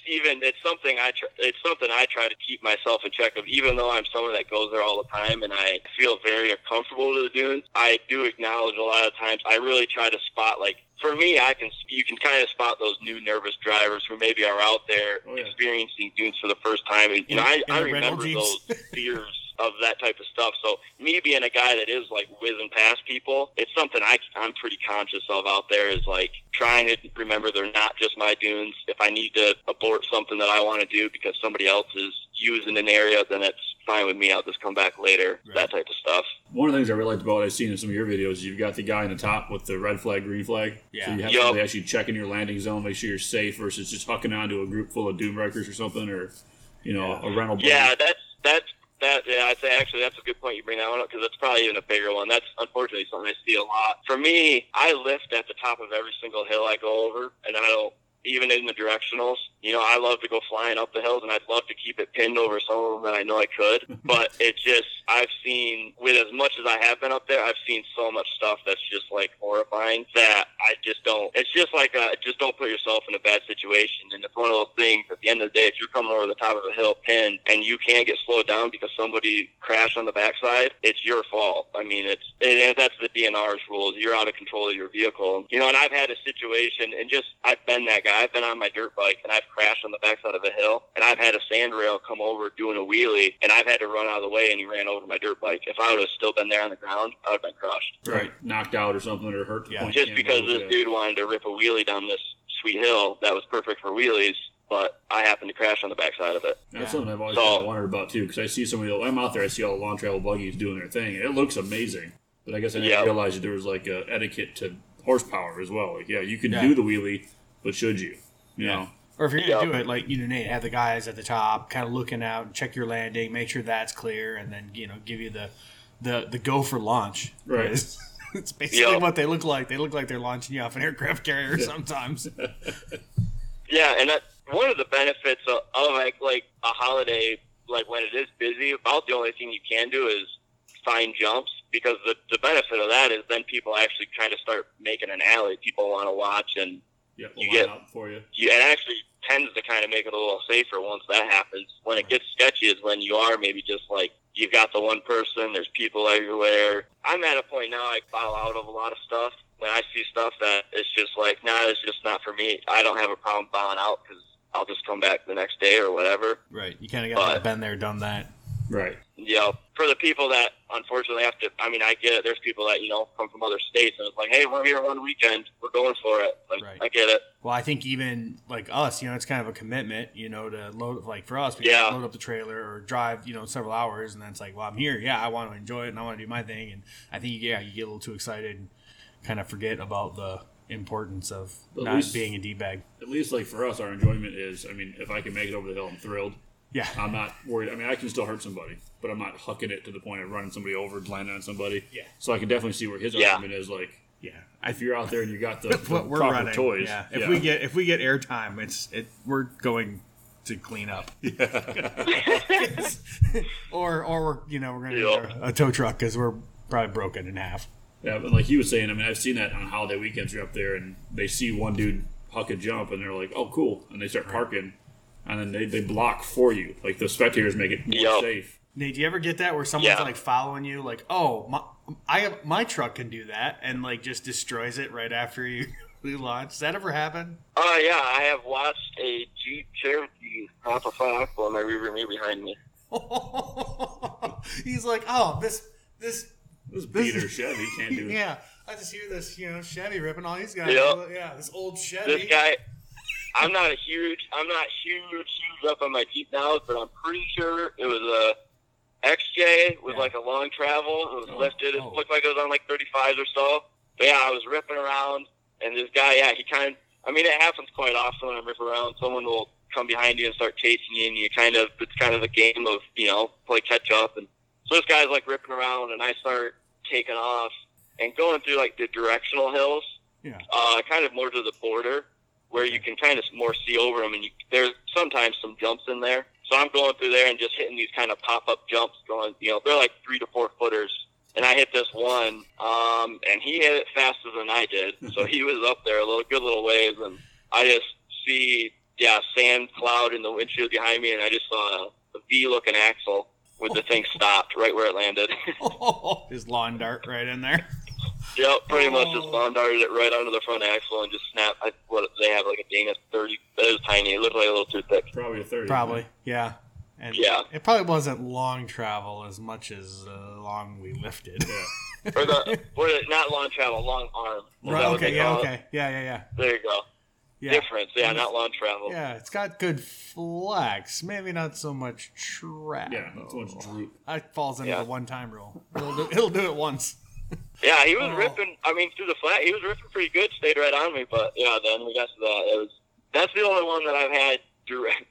even it's something I tr- it's something I try to keep myself in check of. Even though I'm someone that goes there all the time and I feel very comfortable to the dunes, I do acknowledge a lot of times. I really try to spot like for me, I can you can kind of spot those new nervous drivers who maybe are out there Oh, yeah. experiencing dunes for the first time, and you know I, I remember those [LAUGHS] fears of that type of stuff. So me being a guy that is like whizzing past people, it's something I, I'm pretty conscious of out there is like trying to remember they're not just my dunes. If I need to abort something that I want to do because somebody else is using an area, then it's fine with me. I'll just come back later. Right. That type of stuff. One of the things I really liked about what I've seen in some of your videos is you've got the guy in the top with the red flag, green flag. Yeah. So you have Yup. somebody actually checking your landing zone, make sure you're safe versus just hucking onto a group full of doom wreckers or something, or you know, Yeah. a rental. buddy. Yeah, that's that's that. Yeah, I'd say actually that's a good point you bring that one up because that's probably even a bigger one. That's unfortunately something I see a lot. For me, I lift at the top of every single hill I go over, and I don't even in the directionals. You know, I love to go flying up the hills, and I'd love to keep it pinned over some of them that I know I could. [LAUGHS] but it's just I've seen with as much as I have been up there, I've seen so much stuff that's just like horrifying that I just don't. It's just like uh, just don't put yourself in a bad situation. And it's one of those things. At the end of the day, if you're coming over the top of a hill pinned and you can't get slowed down because somebody crashed on the backside, it's your fault. I mean, it's and that's the DNR's rules. You're out of control of your vehicle. You know, and I've had a situation, and just I've been that guy. I've been on my dirt bike and I've crashed on the backside of a hill, and I've had a sand rail come over doing a wheelie, and I've had to run out of the way, and he ran over my dirt bike. If I would have still been there on the ground, I would have been crushed. right, knocked out or something, or hurt. The Yeah. Just because this yeah. dude wanted to rip a wheelie down this sweet hill that was perfect for wheelies, but I happened to crash on the backside of it. That's Yeah. something I've always So- kind of wondered about too, because I see some of the. I'm out there, I see all the long travel buggies doing their thing, and it looks amazing. But I guess I didn't Yeah. realize that there was like a etiquette to horsepower as well. Like, yeah, you can Yeah. do the wheelie, but should you? You Yeah. know, Or if you're gonna Yeah. do it, like you know, Nate, have the guys at the top, kind of looking out and check your landing, make sure that's clear, and then you know, give you the the the go for launch. Right. It's, [LAUGHS] it's basically Yeah. what they look like. They look like they're launching you off an aircraft carrier sometimes. [LAUGHS] Yeah, and that one of the benefits of, of like, like a holiday like when it is busy, about the only thing you can do is find jumps because the the benefit of that is then people actually kind of start making an alley. People want to watch and Yeah, You get- up for you. you, it actually tends to kind of make it a little safer once that happens. When it gets sketchy is when you are maybe just like you've got the one person, there's people everywhere. I'm at a point now I file out of a lot of stuff. When I see stuff that it's just like, nah, it's just not for me. I don't have a problem bowing out because I'll just come back the next day or whatever. Right. You kind of got But- been there, done that. Right. You know, for the people that unfortunately have to, I mean, I get it. There's people that, you know, come from other states and it's like, hey, we're here one weekend. We're going for it. Like, Right. I get it. Well, I think even like us, you know, it's kind of a commitment, you know, to load like for us, we Yeah. gotta load up the trailer or drive, you know, several hours, and then it's like, well, I'm here, yeah, I want to enjoy it and I want to do my thing, and I think yeah, you get a little too excited, and kind of forget about the importance of at not least- being a d bag. At least like for us, our enjoyment is. I mean, if I can make it over the hill, I'm thrilled. Yeah, I'm not worried. I mean, I can still hurt somebody, but I'm not hucking it to the point of running somebody over, landing on somebody. Yeah. So I can definitely see where his Yeah. argument is. Like, yeah. if you're out there and you got the, [LAUGHS] the what we're proper running, toys, yeah. If we get if we get airtime, it's it we're going to clean up. [LAUGHS] [LAUGHS] or or we're you know we're gonna Yeah. get a, a tow truck because we're probably broken in half. Yeah, but like he was saying, I mean, I've seen that on holiday weekends. You're up there and they see one dude huck a jump, and they're like, "Oh, cool," and they start parking, and then they, they block for you. Like the spectators make it more Yup. safe. Nate, do you ever get that where someone's Yeah. like following you, like, oh, my, I have my truck can do that, and like just destroys it right after you [LAUGHS] launch? Does that ever happen? Oh, yeah. I have watched a Jeep Cherokee hop a front axle in my rearview mirror behind me. [LAUGHS] He's like, oh, this this This This Peter is- Chevy [LAUGHS] can't do it. yeah. I just hear this, you know, Chevy ripping all these guys. Yep. Yeah, this old Chevy. This guy, I'm not a huge, I'm not huge, huge up on my Jeep now, but I'm pretty sure it was a XJ with Yeah. like a long travel. It was Oh, lifted. It oh. looked like it was on like 35s or so. But yeah, I was ripping around, and this guy, yeah, he kind of, I mean, it happens quite often when I rip around. Someone will come behind you and start chasing you, and you kind of, it's kind of a game of, you know, play catch up. And so this guy's like ripping around, and I start taking off and going through like the directional hills Yeah. uh, kind of more to the border where you can kind of more see over them, and you, there's sometimes some jumps in there. So I'm going through there and just hitting these kind of pop up jumps, going, you know, they're like three to four footers. And I hit this one, um, and he hit it faster than I did. [LAUGHS] So he was up there a little good little ways, and I just see, yeah, sand cloud in the windshield behind me, and I just saw a, a V looking axle with the thing [LAUGHS] stopped right where it landed. [LAUGHS] His lawn dart right in there. Yep, pretty much just Oh. lawn darted it right onto the front axle and just snapped. I, what they have like a Dana thirty. It was tiny. It looked like a little toothpick. Probably a thirty. Probably, yeah. And Yeah. it probably wasn't long travel as much as uh, long we lifted. Yeah. [LAUGHS] Or the, or the not long travel, long arm. Right, okay, yeah, call it? okay. Yeah, yeah, yeah. There you go. Yeah. Difference. Yeah, not long travel. Yeah, it's got good flex. Maybe not so much travel. Yeah, not so much droop. That falls into Yeah. the one time rule. He'll do, he'll do it once. Yeah, he was Oh. ripping. I mean, through the flat, he was ripping pretty good. Stayed right on me, but yeah, then we got to that. It was that's the only one that I've had direct.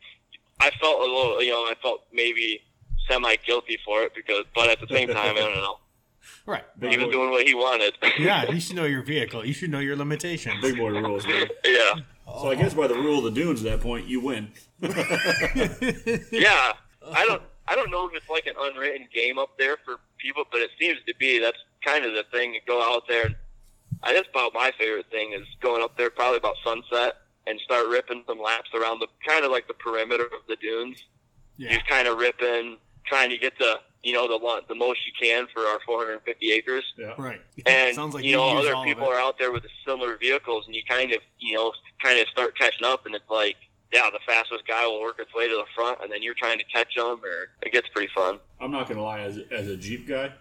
I felt a little, you know, I felt maybe semi guilty for it because, but at the same time, I don't know. [LAUGHS] Right. Big He was boy, doing what he wanted. [LAUGHS] Yeah, you should know your vehicle. You should know your limitations. big boy rules. Man. [LAUGHS] yeah. So I guess by the rule of the dunes, at that point, you win. Yeah, I don't. I don't know if it's like an unwritten game up there for people, but it seems to be. That's kind of the thing. You go out there. and I that's about my favorite thing is going up there probably about sunset and start ripping some laps around the kind of like the perimeter of the dunes. Yeah. Just kind of ripping, trying to get the you know the lo- the most you can for our 450 acres. Yeah. Right. And Sounds like you you know other people are out there with similar vehicles, and you kind of you know kind of start catching up, and it's like yeah, the fastest guy will work its way to the front, and then you're trying to catch them, or it gets pretty fun. I'm not gonna lie, as as a Jeep guy,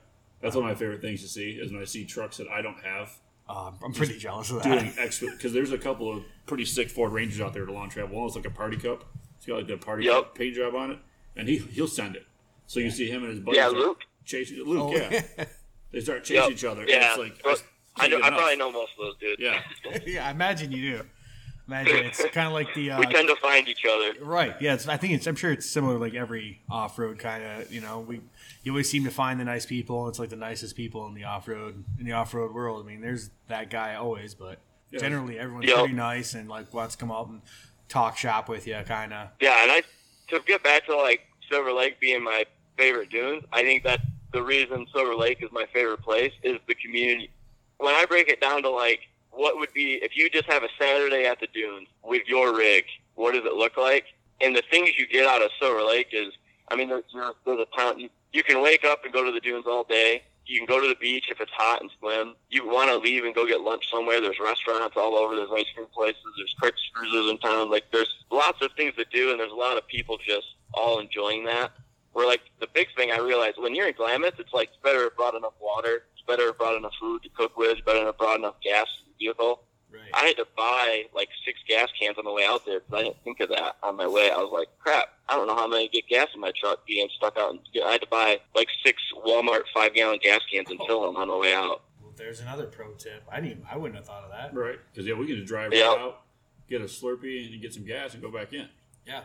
that's one of my favorite things to see is when I see trucks that I don't have Uh, I'm pretty jealous of that. doing that. extra because there's a couple of pretty sick Ford Rangers out there to long travel. One was like a party cup. It's got like the party Yep. cup paint job on it, and he he'll send it. So you see him and his buddies Yeah, Luke. chasing Luke. Oh, Yeah, [LAUGHS] they start chasing Yep. each other. and Yeah, it's like but I, can't know, I probably know most of those dudes. Yeah, [LAUGHS] yeah, I imagine you do. Imagine it's [LAUGHS] kind of like the uh, we tend to find each other. Right. Yeah. It's, I think it's. I'm sure it's similar. Like every off-road kind of. You know, we you always seem to find the nice people. It's like the nicest people in the off-road in the off-road world. I mean, there's that guy always, but Yeah. generally everyone's Yep. pretty nice and like wants to come up and talk shop with you, kind of. Yeah, and I to get back to like Silver Lake being my favorite dunes, I think that the reason Silver Lake is my favorite place is the community. When I break it down to like what would be if you just have a Saturday at the dunes with your rig, what does it look like? And the things you get out of Silver Lake is, I mean, there's, there's a town. You, can wake up and go to the dunes all day. You can go to the beach if it's hot and swim. You want to leave and go get lunch somewhere. There's restaurants all over. There's ice cream places. There's quick cruises in town. Like there's lots of things to do, and there's a lot of people just all enjoying that. Where like the big thing I realized when you're in Glamis, it's like it's better brought enough water. It's better brought enough food to cook with. It's better brought enough gas in the vehicle. Right. I had to buy like six gas cans on the way out there because I didn't think of that on my way. I was like, crap, I don't know how I'm going to get gas in my truck being stuck out. In, I had to buy like six Walmart five gallon gas cans and fill them on the way out. Well, there's another pro tip. I didn't. I wouldn't have thought of that. Right. Because, yeah, we can just drive Yeah. right out, get a Slurpee, and get some gas and go back in. Yeah.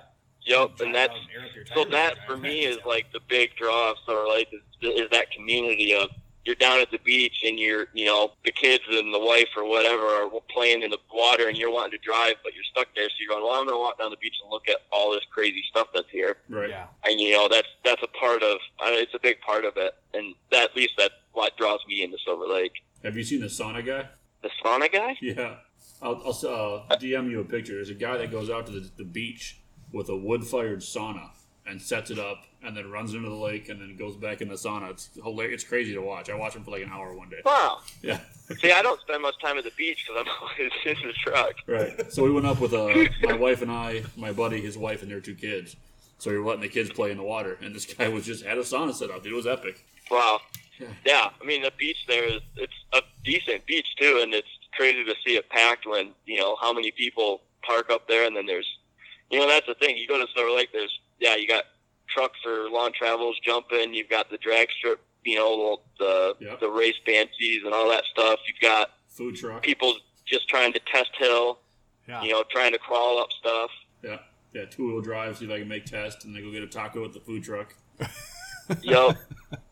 Yep, Drive and that's out and air up your so that for me is yourself. like the big draw of Silver Lake is, is that community of you're down at the beach and you're you know the kids and the wife or whatever are playing in the water and you're wanting to drive but you're stuck there so you're going well I'm gonna walk down the beach and look at all this crazy stuff that's here Right. Yeah. and you know that's that's a part of uh, it's a big part of it and that, at least that's what draws me into Silver Lake Have you seen the sauna guy? the sauna guy Yeah. I'll, I'll uh, DM you a picture. There's a guy that goes out to the, the beach with a wood fired sauna and sets it up and then runs into the lake and then goes back in the sauna. It's hilarious. It's crazy to watch. I watched him for like an hour one day. wow Yeah. see I don't spend much time at the beach because I'm [LAUGHS] always in the truck Right. So we went up with uh, my wife and I, my buddy, his wife, and their two kids. So we were letting the kids play in the water, and this [LAUGHS] guy was just had a sauna set up. It was epic. Wow. Yeah. Yeah, I mean the beach there is it's a decent beach too, and it's crazy to see it packed when you know how many people park up there, and then there's, you know, that's the thing. You go to Silver Lake, there's yeah, you got trucks or long travels jumping, you've got the drag strip, you know, the Yeah. the race fancies and all that stuff. You've got Food truck. people just trying to test hill, Yeah. you know, trying to crawl up stuff. Yeah. Yeah. Two wheel drive. See if I can make tests, and they go get a taco at the food truck. [LAUGHS] [LAUGHS] Yep.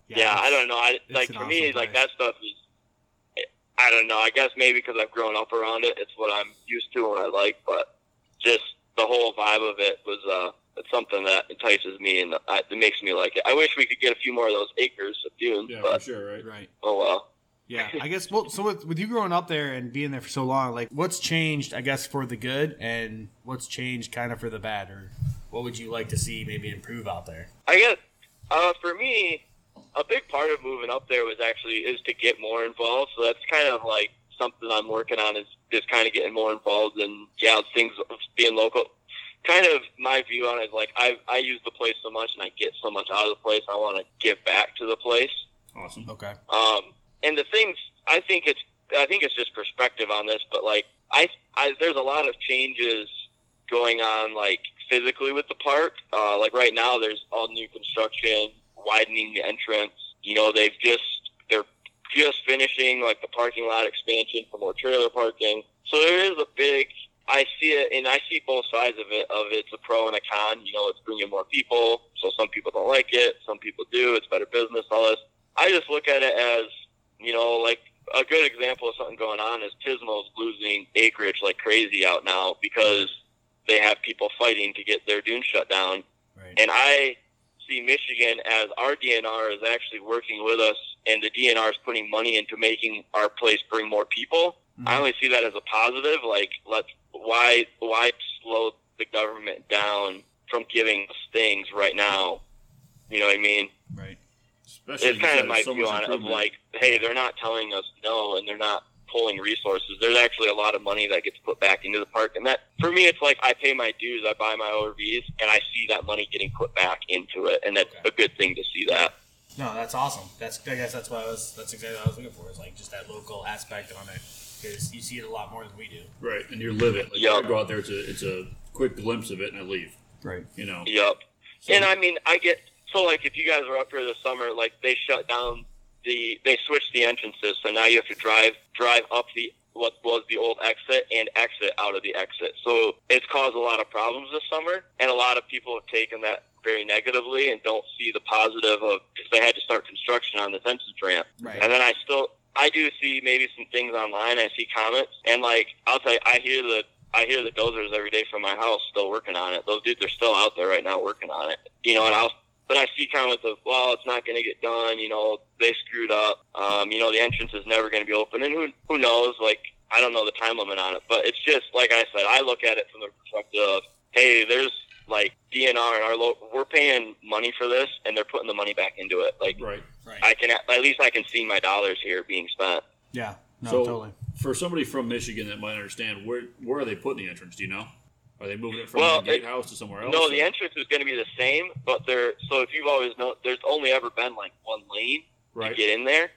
yeah, I don't know. I like an for me, awesome like that stuff is. I don't know. I guess maybe because I've grown up around it, it's what I'm used to and I like. But just the whole vibe of it was uh, it's something that entices me and I, it makes me like it. I wish we could get a few more of those acres of dunes, Yeah, but for sure. Right. Right. oh well. Yeah, I [LAUGHS] guess. Well, so with, with you growing up there and being there for so long, like, what's changed? I guess for the good, and what's changed kind of for the bad, or what would you like to see maybe improve out there? I guess uh, for me, a big part of moving up there was actually is to get more involved. So that's kind of like something I'm working on is just kind of getting more involved in yeah things being local. Kind of my view on it is like I I use the place so much and I get so much out of the place. I want to give back to the place. Awesome. Okay. Um, and the things I think it's I think it's just perspective on this, but like I, I there's a lot of changes going on like physically with the park. Uh, like right now, there's all new construction, widening the entrance. You know, they've just they're just finishing like the parking lot expansion for more trailer parking. So there is a big. I see it, and I see both sides of it. Of it's a pro and a con. You know, it's bringing more people, so some people don't like it, some people do. It's better business, all this. I just look at it as, you know, like a good example of something going on is Pismo's losing acreage like crazy out now because they have people fighting to get their dune shut down. Right. And I see Michigan as our DNR is actually working with us, and the DNR is putting money into making our place bring more people. I mm-hmm. only see that as a positive. Like, let's why why slow the government down from giving us things right now? You know what I mean? Right. Especially It's kind of because my so view on it of like, hey, they're not telling us no, and they're not pulling resources. There's actually a lot of money that gets put back into the park, and that for me, it's like I pay my dues, I buy my ORVs, and I see that money getting put back into it, and that's Okay. a good thing to see that. No, that's awesome. That's I guess that's what I was. That's exactly what I was looking for. Is like just that local aspect on it because you see it a lot more than we do. right, and you live it. Like, Yeah. I go out there, it's a it's a quick glimpse of it, and I leave. Right. You know. Yep. So- And I mean, I get so like if you guys were up here this summer, like they shut down the they switched the entrances, so now you have to drive drive up the what was the old exit and exit out of the exit. So it's caused a lot of problems this summer, and a lot of people have taken that very negatively and don't see the positive of because they had to start construction on this entrance ramp. Right. And then I still, I do see maybe some things online. I see comments, and like I'll tell you, I hear the, I hear the dozers every day from my house still working on it. Those dudes are still out there right now working on it. You know, and I'll but I see comments of, well, it's not going to get done. You know, they screwed up. Um, you know, the entrance is never going to be open, and who who knows? Like, I don't know the time limit on it, but it's just like I said. I look at it from the perspective of, hey, there's like DNR and our local, we're paying money for this, and they're putting the money back into it. Like, Right. Right. I can at least I can see my dollars here being spent. yeah. No, so totally. for somebody from Michigan that might understand, where where are they putting the entrance? Do you know? Are they moving it from Well, the it- gatehouse to somewhere else? No, or- the entrance is going to be the same, but there. So if you've always known, there's only ever been like one lane to get in there,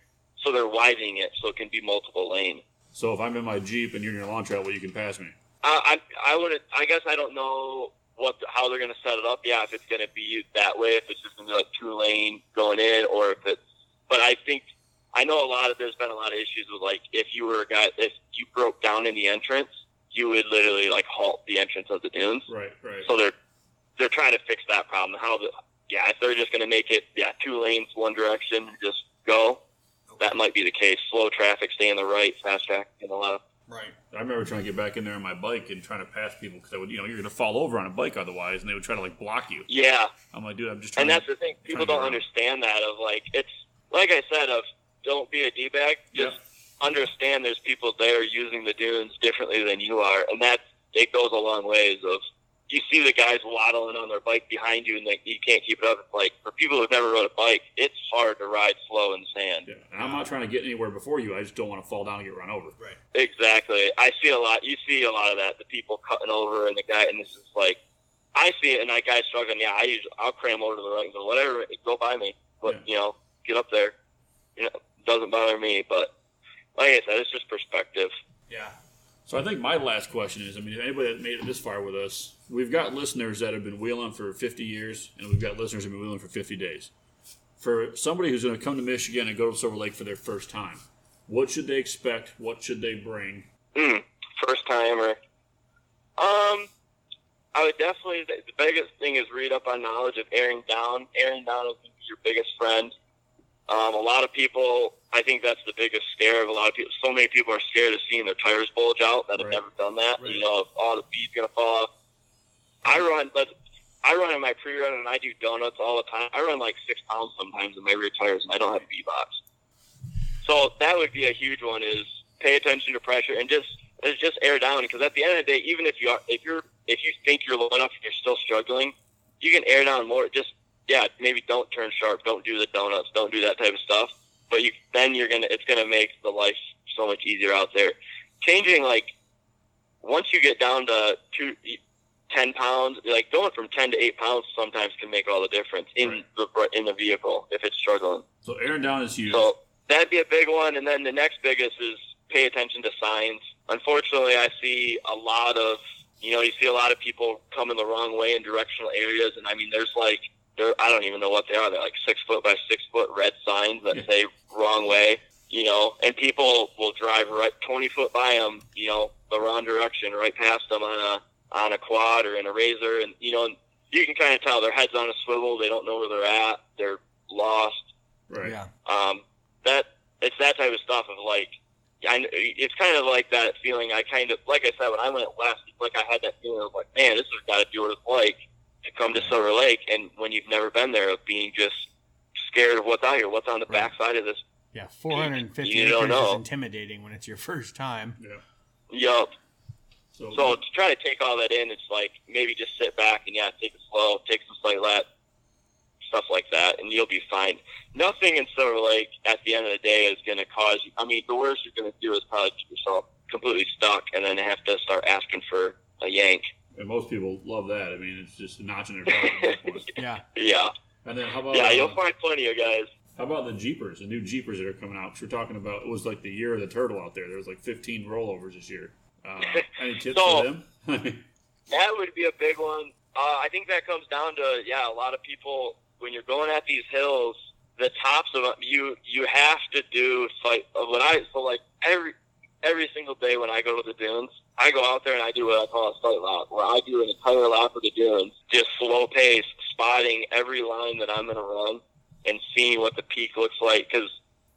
so they're widening it so it can be multiple lane. So if I'm in my Jeep and you're in your lawn trailer, well, you can pass me. Uh, I I, I would I guess I don't know what how they're going to set it up. Yeah, if it's going to be that way, if it's just going to be like two lane going in, or if it's. But I think I know a lot of there's been a lot of issues with like if you were a guy if you broke down in the entrance, you would literally like halt the entrance of the dunes. Right. Right. So they're they're trying to fix that problem. How the yeah, if they're just going to make it yeah two lanes one direction, just go. That might be the case. Slow traffic, stay in the right, fast traffic in the left. Right. I remember trying to get back in there on my bike and trying to pass people because I would, you know, you're going to fall over on a bike otherwise, and they would try to like block you. Yeah, I'm like, dude, I'm just trying. and to, that's the thing. People don't understand that. Of like, it's like I said, of don't be a d bag. Just understand there's people there using the dunes differently than you are, and that it goes a long ways. Of you see the guys waddling on their bike behind you, and like you can't keep it up. It's like for people who've never rode a bike, it's hard to ride slow in sand. Yeah, and I'm not trying to get anywhere before you. I just don't want to fall down and get run over. Right. Exactly. I see a lot. You see a lot of that. The people cutting over and the guy, and this is like, I see it, and that guy struggling. Yeah, I usually, I'll cram over to the right and go, whatever, go by me. But Yeah. you know, get up there. You know, doesn't bother me. But like I said, it's just perspective. Yeah. So I think my last question is: I mean, if anybody that made it this far with us, we've got listeners that have been wheeling for 50 years, and we've got listeners that have been wheeling for 50 days. For somebody who's going to come to Michigan and go to Silver Lake for their first time, what should they expect? What should they bring? Mm, first timer. Um, I would definitely. The biggest thing is read up on knowledge of airing down. Airing down is gonna be your biggest friend. Um, a lot of people, I think that's the biggest scare of a lot of people. So many people are scared of seeing their tires bulge out that have Right. never done that. Right. You know, all the feed's gonna fall off. I run, but I run in my pre-run and I do donuts all the time. I run like six pounds sometimes in my rear tires, and I don't have a beadlocks. So that would be a huge one. Is pay attention to pressure and just just air down because at the end of the day, even if you are if you're if you think you're low enough and you're still struggling, you can air down more. Just yeah, maybe don't turn sharp, don't do the donuts, don't do that type of stuff. But you then you're gonna it's gonna make the life so much easier out there. Changing like once you get down to two. 10 pounds, like going from 10 to 8 pounds sometimes can make all the difference in Right. the in the vehicle if it's struggling. So airing down is huge. So that'd be a big one. And then the next biggest is pay attention to signs. Unfortunately, I see a lot of, you know, you see a lot of people coming the wrong way in directional areas. And I mean, there's like, there, I don't even know what they are. They're like six foot by six foot red signs that Yeah. say wrong way, you know, and people will drive right 20 foot by them, you know, the wrong direction, right past them on a, on a quad or in a RZR. And, you know, you can kind of tell their head's on a swivel. They don't know where they're at. They're lost right. Yeah. um, that it's that type of stuff of like I, it's kind of like that feeling I kind of like I said when I went west it's like I had that feeling of like man this has got to do what it's like to come to Silver Lake and when you've never been there of being just scared of what's out here what's on the Right. backside of this Yeah. 450 You don't acres is intimidating when it's your first time. Yeah. yup So, so to try to take all that in it's like maybe just sit back and yeah take it slow take some slight lap stuff like that and you'll be fine nothing in Silver Lake at the end of the day is going to cause you. I mean, the worst you're going to do is probably get yourself completely stuck and then have to start asking for a yank. And most people love that. I mean, it's just a notch in their belt. at that point. [LAUGHS] Yeah. Yeah, and then how about yeah, uh, you'll find plenty of guys. How about the Jeepers, the new Jeepers that are coming out? 'Cause we're talking about it was like the year of the turtle out there. There was like 15 rollovers this year. Uh, [LAUGHS] any tips So- for them? [LAUGHS] That would be a big one. Uh, I think that comes down to yeah, a lot of people when you're going at these hills, the tops of them, you you have to do like when I so like every every single day when I go to the dunes, I go out there and I do what I call a sight lap, where I do an entire lap of the dunes, just slow pace, spotting every line that I'm going to run and seeing what the peak looks like. Because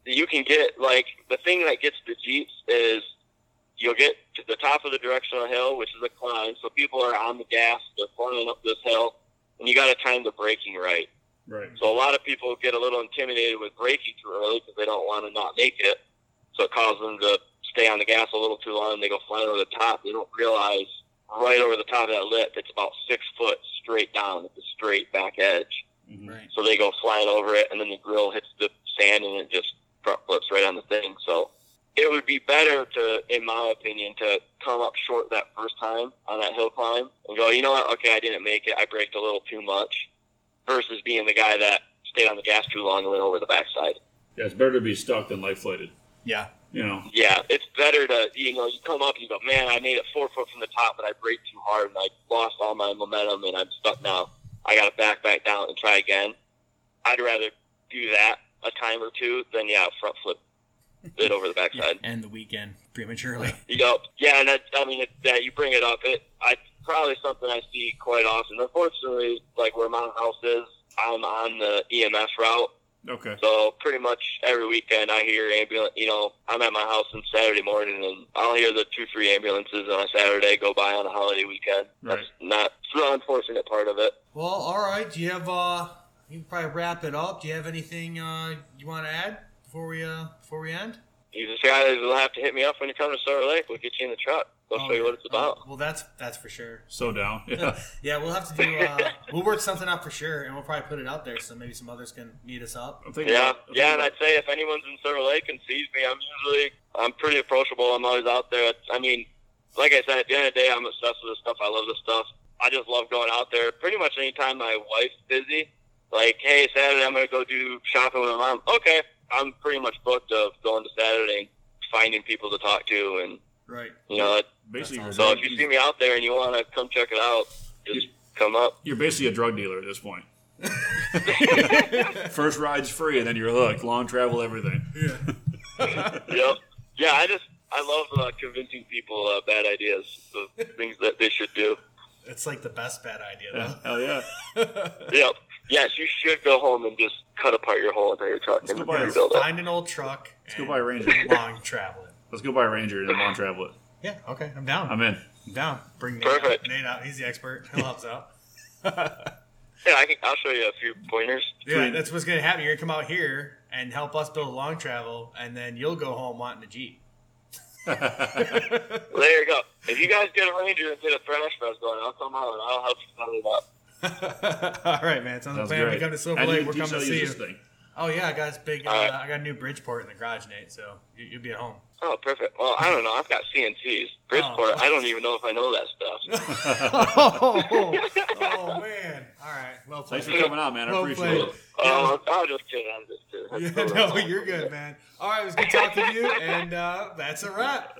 you can get like the thing that gets the jeeps is you'll get to the top of the directional hill, which is a climb. So people are on the gas, they're flying up this hill, and you got to time the braking right. Right. So a lot of people get a little intimidated with braking too early because they don't want to not make it. So it causes them to stay on the gas a little too long. They go flying over the top. They don't realize right over the top of that lip, it's about six foot straight down at the straight back edge. Mhm. Right. So they go flying over it, and then the grill hits the sand, and it just front flips right on the thing. So it would be better to, in my opinion, to come up short that first time on that hill climb and go, you know what? Okay, I didn't make it. I braked a little too much, versus being the guy that stayed on the gas too long and went over the backside. Yeah, it's better to be stuck than life flighted. Yeah. You know. Yeah, it's better to you know you come up and you go, man, I made it four foot from the top, but I braked too hard and I lost all my momentum and I'm stuck now. I got to back back down and try again. I'd rather do that a time or two than yeah front flip it over the backside. [LAUGHS] End the weekend prematurely. [LAUGHS] You know, yeah, and that, I mean, it, that you bring it up, it I probably something I see quite often. Unfortunately, like where my house is, I'm on the EMS route, Okay. so pretty much every weekend I hear ambulance. You know, I'm at my house on Saturday morning, and I'll hear the two, three ambulances on a Saturday go by on a holiday weekend. Right. That's not it's the unfortunate part of it. Well, all right. Do you have? uh You can probably wrap it up. Do you have anything uh you want to add before we uh before we end? You just guys will have to hit me up when you come to Silver Lake. We'll get you in the truck. We'll Oh, show you what it's about. Oh, well, that's that's for sure. So down. [LAUGHS] Yeah. Yeah, we'll have to do. Uh, we'll work something out for sure, and we'll probably put it out there so maybe some others can meet us up. I'm thinking. Yeah, about- I'm yeah, and thinking I'd say if anyone's in Silver Lake and sees me, I'm usually I'm pretty approachable. I'm always out there. I mean, like I said, at the end of the day, I'm obsessed with this stuff. I love this stuff. I just love going out there. Pretty much anytime my wife's busy, like, hey, Saturday I'm gonna go do shopping with my mom. Okay, I'm pretty much booked of going to Saturday, and finding people to talk to, and Right. you know. about- basically, you're, So if you see me out there and you want to come check it out, just come up. you're basically a drug dealer at this point. [LAUGHS] First ride's free, and then you're hooked. Long travel, everything. Yeah. yep. Yeah, I just I love uh, convincing people uh, bad ideas of things that they should do. it's like the best bad idea Yeah. though. Hell yeah. Yep. Yes, you should go home and just cut apart your whole entire truck and go buy a- rebuild it. Find an old truck. Let's go buy a Ranger. Long travel it. Let's go buy a Ranger and long travel it. Yeah. Okay. I'm down. I'm in. I'm down. Bring Nate Perfect. out. Nate out. He's the expert. He'll help us out. [LAUGHS] Yeah, I can. I'll show you a few pointers. Yeah, Between- that's what's gonna happen. You're gonna come out here and help us build a long travel, and then you'll go home wanting a Jeep. Well, there you go. [LAUGHS] If you guys get a Ranger and get a thrash fest going, I'll come out and I'll help you set it up. [LAUGHS] All right, man. Sounds like a Sounds plan. We come to Silver Lake, we're coming to see you. thing? Oh yeah, I got this big. Uh, All right. I got a new Bridgeport in the garage, Nate. So you, you'll be at home. Oh, perfect. Well, I don't know. I've got CNCs. Bridgeport. I don't even know if I know that stuff. oh, [LAUGHS] [LAUGHS] oh man! All right, well played. Thanks for coming out, man. I Well appreciate played. it. Oh, I'll just kidding. I'm just kidding. Yeah, no, you're good, man. All right, it was good talking to you, and uh, that's a wrap.